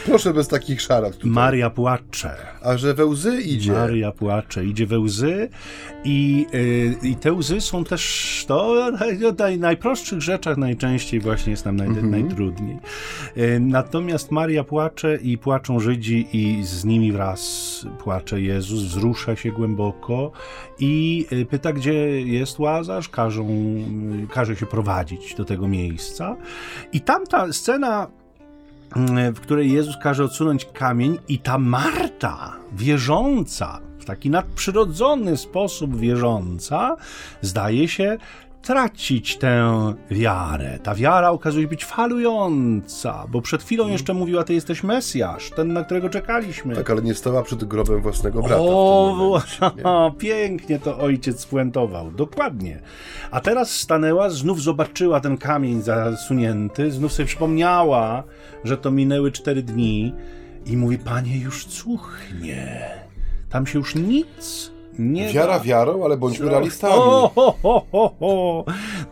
Proszę bez takich szarat tutaj. Maria płacze. A że we łzy idzie. Maria płacze, idzie we łzy i, yy, i te łzy są też to w najprostszych rzeczach najczęściej właśnie jest nam naj, -hmm. najtrudniej. Yy, natomiast Maria płacze i płaczą Żydzi i z nimi wraz płacze Jezus, wzrusza się głęboko i y, pyta, gdzie jest Łazarz, każą, y, każe się prowadzić do tego miejsca. I tamta scena y, w której Jezus każe odsunąć kamień, i ta Marta, wierząca, w taki nadprzyrodzony sposób wierząca, zdaje się tracić tę wiarę. Ta wiara okazuje się być falująca, bo przed chwilą jeszcze mówiła, ty jesteś Mesjasz, ten, na którego czekaliśmy. Tak, ale nie stała przed grobem własnego brata. O, momencie, (laughs) pięknie to ojciec spuentował, dokładnie. A teraz stanęła, znów zobaczyła ten kamień zasunięty, znów sobie przypomniała, że to minęły cztery dni i mówi, panie, już cuchnie. Tam się już nic nie Wiara wiarą, ale bądźmy realistami. O, ho, ho, ho, ho.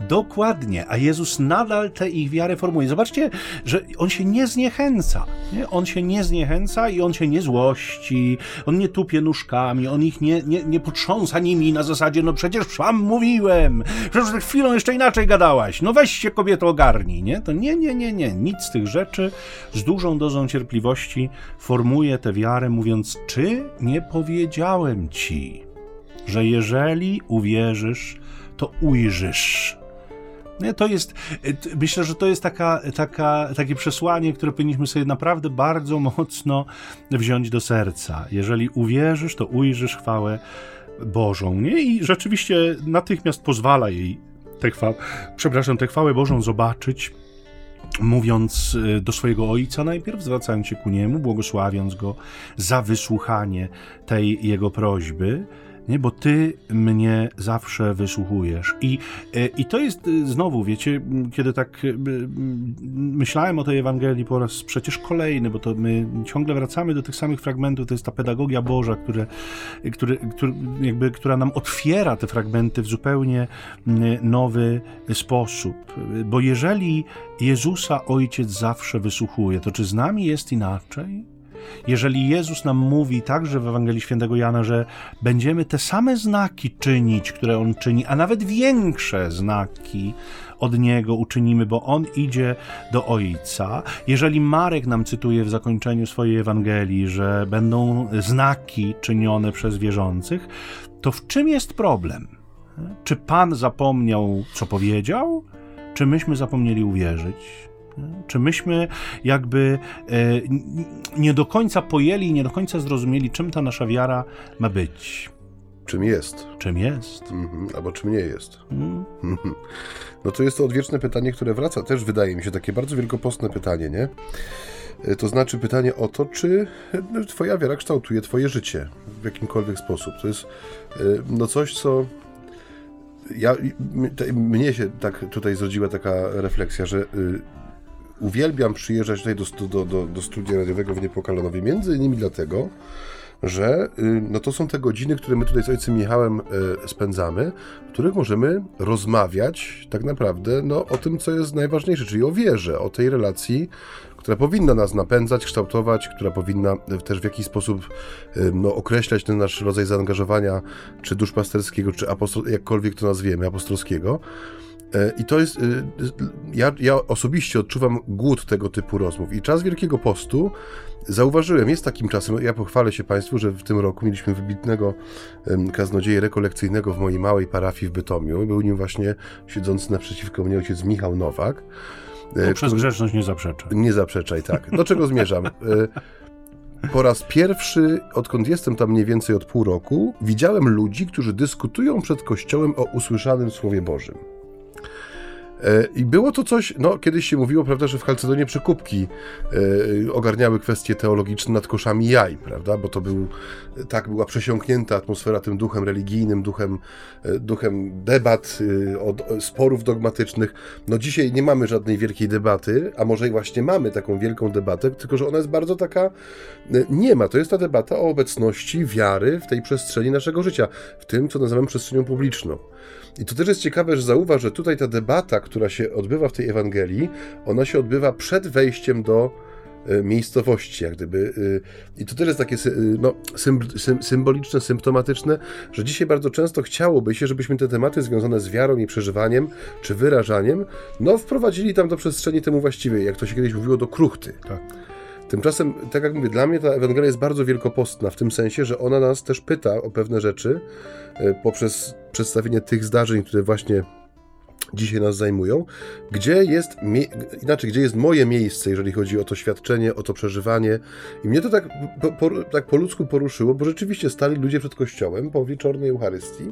Dokładnie, a Jezus nadal tę ich wiarę formuje. Zobaczcie, że on się nie zniechęca. Nie? On się nie zniechęca i on się nie złości, on nie tupie nóżkami, on ich nie, nie, nie potrząsa nimi na zasadzie, no przecież wam mówiłem, przecież przed chwilą jeszcze inaczej gadałaś, no weź się kobieto ogarnij, nie? To nie, nie, nie, nie, nic z tych rzeczy z dużą dozą cierpliwości formuje tę wiarę, mówiąc, czy nie powiedziałem ci? Że jeżeli uwierzysz, to ujrzysz. To jest, myślę, że to jest taka, taka, takie przesłanie, które powinniśmy sobie naprawdę bardzo mocno wziąć do serca. Jeżeli uwierzysz, to ujrzysz chwałę Bożą. Nie? I rzeczywiście natychmiast pozwala jej tę chwałę, przepraszam, tę chwałę Bożą zobaczyć, mówiąc y, do swojego ojca, najpierw zwracając się ku niemu, błogosławiąc go za wysłuchanie tej jego prośby, nie? bo ty mnie zawsze wysłuchujesz. I, e, I to jest e, znowu, wiecie, kiedy tak e, myślałem o tej Ewangelii po raz przecież kolejny, bo to my ciągle wracamy do tych samych fragmentów, to jest ta pedagogia Boża, które, które, które, jakby, która nam otwiera te fragmenty w zupełnie nowy sposób. Bo jeżeli Jezusa Ojciec zawsze wysłuchuje, to czy z nami jest inaczej? Jeżeli Jezus nam mówi także w Ewangelii Świętego Jana, że będziemy te same znaki czynić, które On czyni, a nawet większe znaki od Niego uczynimy, bo On idzie do Ojca. Jeżeli Marek nam cytuje w zakończeniu swojej Ewangelii, że będą znaki czynione przez wierzących, to w czym jest problem? Czy Pan zapomniał, co powiedział? Czy myśmy zapomnieli uwierzyć? Czy myśmy jakby e, nie do końca pojęli, nie do końca zrozumieli, czym ta nasza wiara ma być? Czym jest? Czym jest? Mhm, albo czym nie jest. Mhm. (laughs) No to jest to odwieczne pytanie, które wraca też, wydaje mi się, takie bardzo wielkopostne pytanie, nie? E, to znaczy pytanie o to, czy no, Twoja wiara kształtuje Twoje życie w jakimkolwiek sposób. To jest e, no coś, co ja, mnie się tak tutaj zrodziła taka refleksja, że uwielbiam przyjeżdżać tutaj do, do, do, do studia radiowego w Niepokalonowie, między innymi dlatego, że no to są te godziny, które my tutaj z ojcem Michałem spędzamy, w których możemy rozmawiać tak naprawdę no, o tym, co jest najważniejsze, czyli o wierze, o tej relacji, która powinna nas napędzać, kształtować, która powinna też w jakiś sposób no, określać ten nasz rodzaj zaangażowania, czy duszpasterskiego, czy apostol, jakkolwiek to nazwiemy, apostolskiego. E, I to jest, y, ja, ja osobiście odczuwam głód tego typu rozmów. I czas Wielkiego Postu, zauważyłem, jest takim czasem, ja pochwalę się Państwu, że w tym roku mieliśmy wybitnego kaznodzieję rekolekcyjnego w mojej małej parafii w Bytomiu. Był nim właśnie siedzący naprzeciwko mnie ojciec Michał Nowak. No, przez grzeczność nie zaprzeczaj. Nie zaprzeczaj, tak. Do czego zmierzam? E, po raz pierwszy, odkąd jestem tam mniej więcej od pół roku, widziałem ludzi, którzy dyskutują przed kościołem o usłyszanym Słowie Bożym. E, I było to coś, no kiedyś się mówiło, prawda, że w Halcedonie przekupki e, ogarniały kwestie teologiczne nad koszami jaj, prawda, bo to był, tak była przesiąknięta atmosfera tym duchem religijnym, duchem, e, duchem debat, sporów dogmatycznych. No dzisiaj nie mamy żadnej wielkiej debaty, a może i właśnie mamy taką wielką debatę, tylko że ona jest bardzo taka, nie ma, to jest ta debata o obecności wiary w tej przestrzeni naszego życia, w tym, co nazywamy przestrzenią publiczną. I to też jest ciekawe, że zauważ, że tutaj ta debata, która się odbywa w tej Ewangelii, ona się odbywa przed wejściem do e, miejscowości, jak gdyby. E, I to też jest takie e, no, symboliczne, symptomatyczne, że dzisiaj bardzo często chciałoby się, żebyśmy te tematy związane z wiarą i przeżywaniem, czy wyrażaniem, no wprowadzili tam do przestrzeni temu właściwej, jak to się kiedyś mówiło, do kruchty. Tak. Tymczasem, tak jak mówię, dla mnie ta Ewangelia jest bardzo wielkopostna, w tym sensie, że ona nas też pyta o pewne rzeczy poprzez przedstawienie tych zdarzeń, które właśnie dzisiaj nas zajmują, gdzie jest, inaczej, gdzie jest moje miejsce, jeżeli chodzi o to świadczenie, o to przeżywanie. I mnie to tak po, po, tak po ludzku poruszyło, bo rzeczywiście stali ludzie przed kościołem po wieczornej Eucharystii,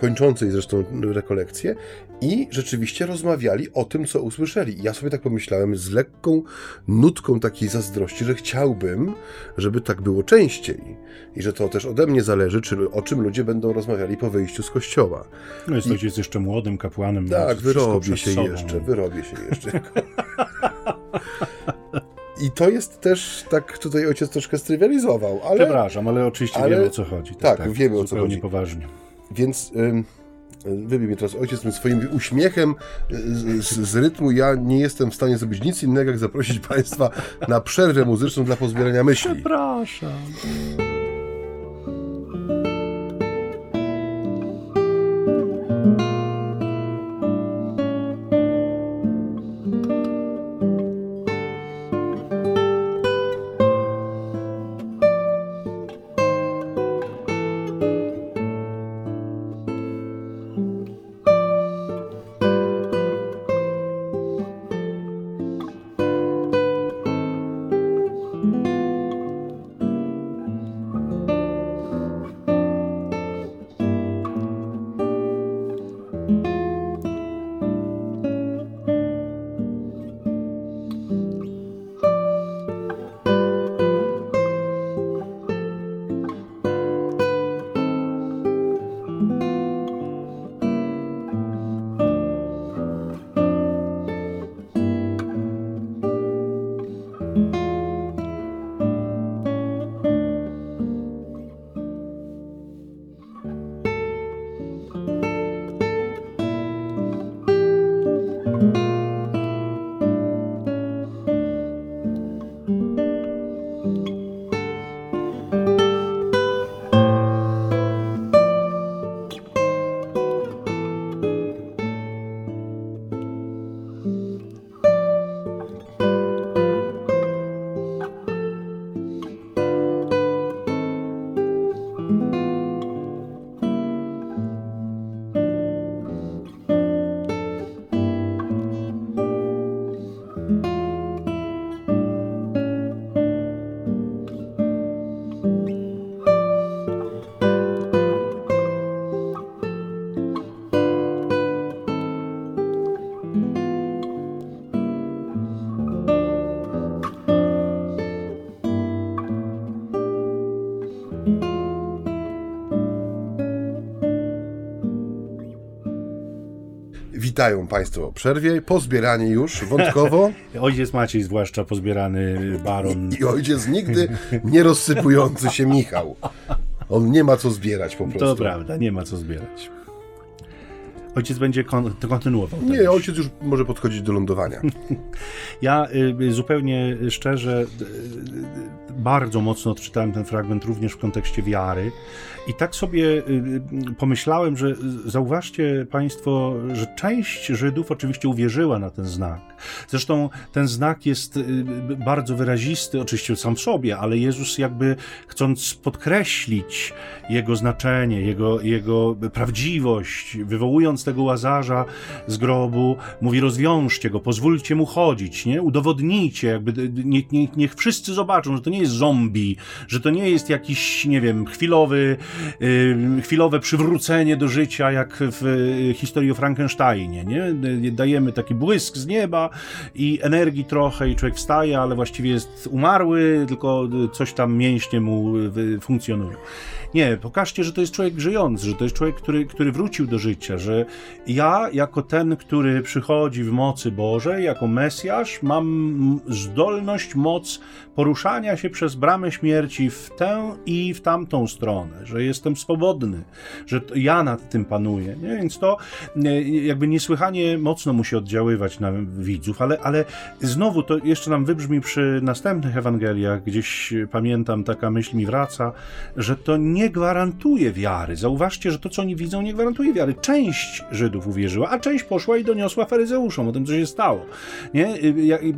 kończącej zresztą rekolekcję, i rzeczywiście rozmawiali o tym, co usłyszeli. I ja sobie tak pomyślałem z lekką nutką takiej zazdrości, że chciałbym, żeby tak było częściej. I że to też ode mnie zależy, czy, o czym ludzie będą rozmawiali po wyjściu z kościoła. No jest, I... jest jeszcze młodym kapłanem tak, wyrobię się sobą. jeszcze, wyrobię się jeszcze. I to jest też, tak tutaj ojciec troszkę strywializował, ale... Przepraszam, ale oczywiście ale, wiemy o co chodzi. Tak, tak wiemy o co chodzi. poważnie. Więc... Ym, y, Wybij mnie teraz ojciec tym swoim uśmiechem y, z, z, z, rytmu. Ja nie jestem w stanie zrobić nic innego, jak zaprosić Państwa na przerwę muzyczną dla pozbierania myśli. Przepraszam. Witają Państwo przerwie, pozbierani już wątkowo. (laughs) Ojciec Maciej, zwłaszcza pozbierany baron. I ojciec nigdy nie rozsypujący się Michał. On nie ma co zbierać po prostu. To prawda, nie ma co zbierać. Ojciec będzie kon kontynuował. Nie, ojciec już może podchodzić do lądowania. (laughs) Ja y, zupełnie szczerze y, y, bardzo mocno odczytałem ten fragment również w kontekście wiary. I tak sobie y, y, pomyślałem, że zauważcie Państwo, że część Żydów oczywiście uwierzyła na ten znak. Zresztą ten znak jest y, bardzo wyrazisty, oczywiście sam w sobie, ale Jezus jakby chcąc podkreślić jego znaczenie, jego, jego prawdziwość, wywołując tego łazarza z grobu, mówi rozwiążcie go, pozwólcie mu chodzić, nie? udowodnijcie, jakby niech, niech, niech wszyscy zobaczą, że to nie jest zombie, że to nie jest jakiś, nie wiem, chwilowy chwilowe przywrócenie do życia, jak w y, historii o Frankensteinie, nie? Dajemy taki błysk z nieba i energii trochę i człowiek wstaje, ale właściwie jest umarły, tylko coś tam mięśnie mu y, funkcjonują. Nie, pokażcie, że to jest człowiek żyjący, że to jest człowiek, który, który wrócił do życia, że ja, jako ten, który przychodzi w mocy Bożej, jako Mesjasz, mam zdolność, moc poruszania się przez bramę śmierci w tę i w tamtą stronę, że jestem swobodny, że ja nad tym panuję. Nie? Więc to jakby niesłychanie mocno musi oddziaływać na widzów, ale, ale znowu to jeszcze nam wybrzmi przy następnych Ewangeliach, gdzieś pamiętam, taka myśl mi wraca, że to nie gwarantuje wiary. Zauważcie, że to, co oni widzą, nie gwarantuje wiary. Część Żydów uwierzyła, a część poszła i doniosła faryzeuszom o tym, co się stało. Nie?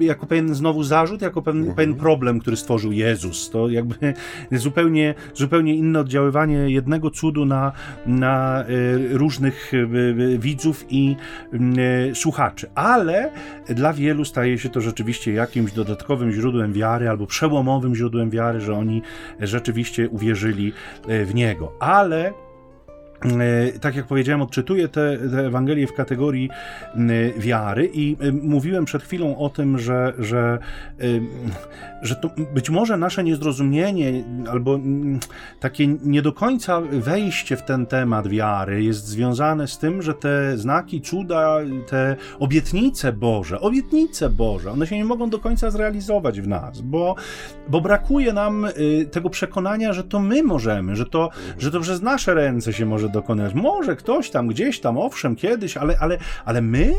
Jako pewien znowu zarzut, jako pewien, mhm. pewien problem, który stworzył Jezus. To jakby zupełnie, zupełnie inne oddziaływanie jednego cudu na, na e, różnych e, widzów i e, słuchaczy. Ale dla wielu staje się to rzeczywiście jakimś dodatkowym źródłem wiary albo przełomowym źródłem wiary, że oni rzeczywiście uwierzyli w niego. Ale e, tak jak powiedziałem, odczytuję te, te Ewangelie w kategorii wiary i mówiłem przed chwilą o tym, że, że że to być może nasze niezrozumienie albo takie nie do końca wejście w ten temat wiary jest związane z tym, że te znaki, cuda, te obietnice Boże, obietnice Boże, one się nie mogą do końca zrealizować w nas, bo, bo brakuje nam tego przekonania, że to my możemy, że to, że to przez nasze ręce się może dokonać. Może ktoś tam, gdzieś tam, owszem, kiedyś, ale, ale, ale my,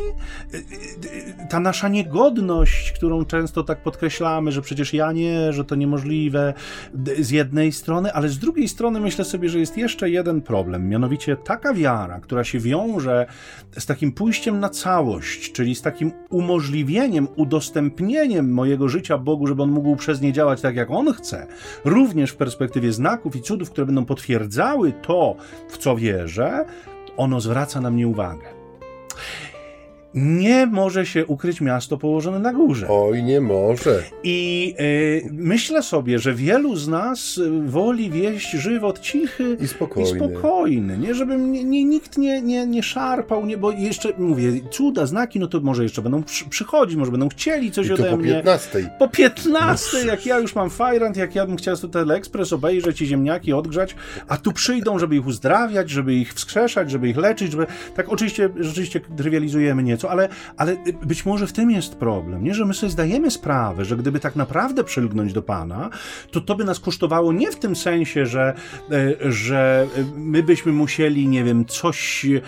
y, y, ta nasza niegodność, którą często tak podkreślamy, że przecież ja nie, że to niemożliwe z jednej strony, ale z drugiej strony myślę sobie, że jest jeszcze jeden problem, mianowicie taka wiara, która się wiąże z takim pójściem na całość, czyli z takim umożliwieniem, udostępnieniem mojego życia Bogu, żeby on mógł przez nie działać tak, jak on chce, również w perspektywie znaków i cudów, które będą potwierdzały to, w co wierzę, ono zwraca na mnie uwagę nie może się ukryć miasto położone na górze. Oj, nie może. I y, myślę sobie, że wielu z nas woli wieść żywot cichy i spokojny. I spokojny nie, żeby nie, nie, nikt nie, nie, nie szarpał, nie, bo jeszcze mówię, cuda, znaki, no to może jeszcze będą przy, przychodzić, może będą chcieli coś I ode po mnie. Po 15. Po 15, jak ja już mam fajrant, jak ja bym chciał to Teleexpress obejrzeć i ziemniaki odgrzać, a tu przyjdą, żeby ich uzdrawiać, żeby ich wskrzeszać, żeby ich leczyć, żeby... Tak oczywiście, rzeczywiście trywializujemy nieco, ale, ale być może w tym jest problem, nie? że my sobie zdajemy sprawę, że gdyby tak naprawdę przylgnąć do Pana, to to by nas kosztowało nie w tym sensie, że, e, że my byśmy musieli, nie wiem, coś e,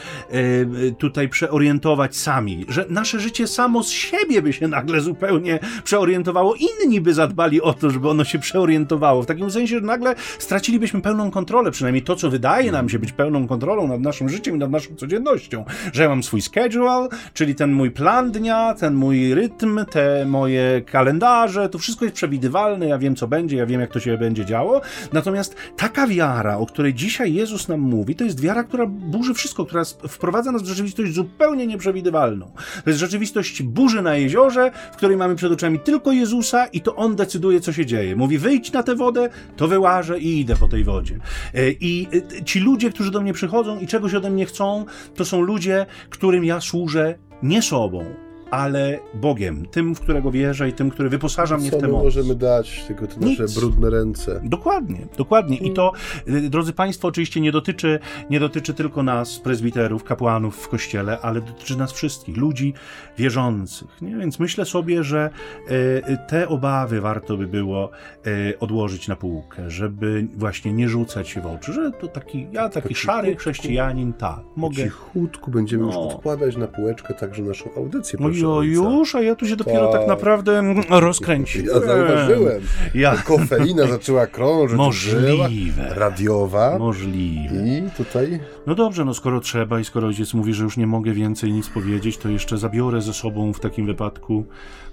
tutaj przeorientować sami, że nasze życie samo z siebie by się nagle zupełnie przeorientowało, inni by zadbali o to, żeby ono się przeorientowało. W takim sensie, że nagle stracilibyśmy pełną kontrolę, przynajmniej to, co wydaje nam się być pełną kontrolą nad naszym życiem i nad naszą codziennością, że ja mam swój schedule, czyli ten mój plan dnia, ten mój rytm, te moje kalendarze, to wszystko jest przewidywalne, ja wiem co będzie, ja wiem jak to się będzie działo. Natomiast taka wiara, o której dzisiaj Jezus nam mówi, to jest wiara, która burzy wszystko, która wprowadza nas w rzeczywistość zupełnie nieprzewidywalną. To jest rzeczywistość burzy na jeziorze, w której mamy przed oczami tylko Jezusa i to On decyduje, co się dzieje. Mówi, wyjdź na tę wodę, to wyłażę i idę po tej wodzie. E, I e, ci ludzie, którzy do mnie przychodzą i czegoś ode mnie chcą, to są ludzie, którym ja służę nie sobą, ale Bogiem, tym, w którego wierzę i tym, który wyposaża mnie w tę moc. możemy dać, tylko te nasze Nic. brudne ręce. Dokładnie, dokładnie. I to, y, drodzy Państwo, oczywiście nie dotyczy, nie dotyczy tylko nas, prezbiterów, kapłanów w kościele, ale dotyczy nas wszystkich, ludzi wierzących. Nie? Więc myślę sobie, że y, te obawy warto by było y, odłożyć na półkę, żeby właśnie nie rzucać się w oczy, że to taki, ja taki Po szary cichutku. chrześcijanin, tak, Po mogę. cichutku będziemy już No. odkładać na półeczkę także naszą audycję, No proszę jo, już, a ja tu się dopiero tak Tak. naprawdę rozkręciłem. Ja zauważyłem. Ja, (laughs) Kofeina zaczęła krążyć. Możliwe. Radiowa. możliwe. I tutaj No dobrze, no skoro trzeba i skoro ojciec mówi, że już nie mogę więcej nic powiedzieć, to jeszcze zabiorę ze sobą w takim wypadku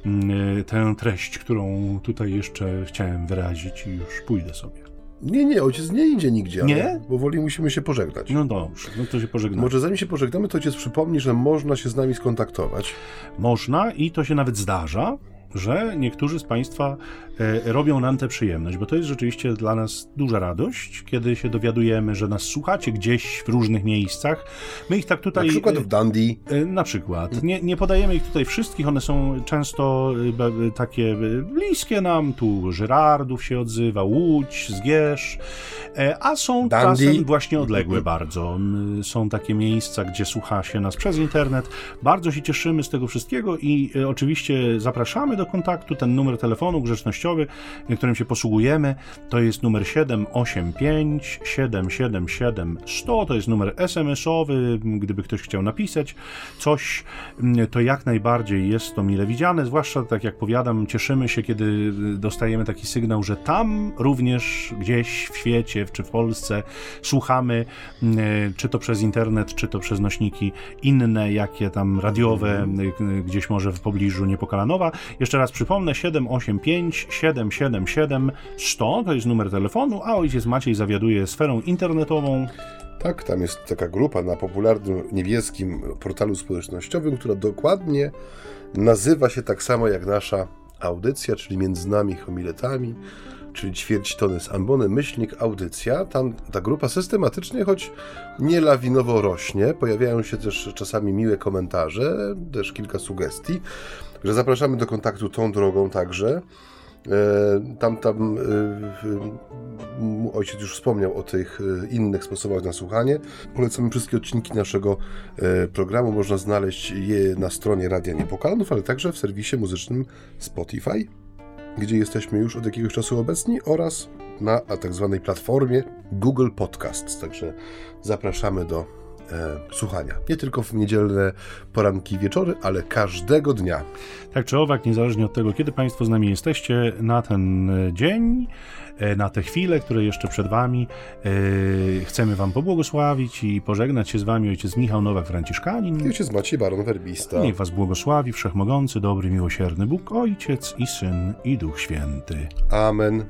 mm, tę treść, którą tutaj jeszcze chciałem wyrazić i już pójdę sobie. Nie, nie, ojciec nie idzie nigdzie, ale Nie? powoli musimy się pożegnać. No dobrze, no to się pożegnamy. Może zanim się pożegnamy, to ojciec przypomni, że można się z nami skontaktować. Można i to się nawet zdarza, że niektórzy z Państwa e, robią nam tę przyjemność, bo to jest rzeczywiście dla nas duża radość, kiedy się dowiadujemy, że nas słuchacie gdzieś w różnych miejscach. My ich tak Na tutaj... przykład e, w Dundee. E, Na przykład. Nie, nie podajemy ich tutaj wszystkich, one są często e, takie e, bliskie nam. Tu Żyrardów się odzywa, Łódź, Zgierz, e, a są Dundee. czasem właśnie odległe bardzo. M, Są takie miejsca, gdzie słucha się nas przez internet. Bardzo się cieszymy z tego wszystkiego i e, oczywiście zapraszamy do kontaktu. Ten numer telefonu grzecznościowy, którym się posługujemy, to jest numer 785 777 100. To jest numer SMS-owy. Gdyby ktoś chciał napisać coś, mm, to jak najbardziej jest to mile widziane. Zwłaszcza, tak jak powiadam, cieszymy się, kiedy dostajemy taki sygnał, że tam również gdzieś w świecie, czy w Polsce słuchamy, mm, czy to przez internet, czy to przez nośniki inne, jakie tam radiowe, y, gdzieś może w pobliżu Niepokalanowa. Jeszcze raz przypomnę, 785 777 100 to jest numer telefonu, a ojciec Maciej zawiaduje sferą internetową. Tak, tam jest taka grupa na popularnym niebieskim portalu społecznościowym, która dokładnie nazywa się tak samo jak nasza audycja, czyli między nami homiletami, czyli ćwierć tony z ambony, myślnik, audycja. Tam ta grupa systematycznie, choć nie lawinowo rośnie. Pojawiają się też czasami miłe komentarze, też kilka sugestii. Także zapraszamy do kontaktu tą drogą także. E, Tam, tam e, ojciec już wspomniał o tych e, innych sposobach na słuchanie. Polecamy wszystkie odcinki naszego programu. Można znaleźć je na stronie Radia Niepokalanów, ale także w serwisie muzycznym Spotify, gdzie jesteśmy już od jakiegoś czasu obecni oraz na tak zwanej platformie Google Podcasts. Także zapraszamy do e, słuchania. Nie tylko w niedzielne poranki wieczory, ale każdego dnia. Tak czy owak, niezależnie od tego, kiedy Państwo z nami jesteście, na ten e, dzień, na te chwile, które jeszcze przed Wami, e, chcemy Wam pobłogosławić i pożegnać się z Wami ojciec Michał I Nowak-Franciszkanin. ojciec Maciej Baron Werbista. Niech Was błogosławi Wszechmogący, dobry, miłosierny Bóg, Ojciec i Syn i Duch Święty. Amen.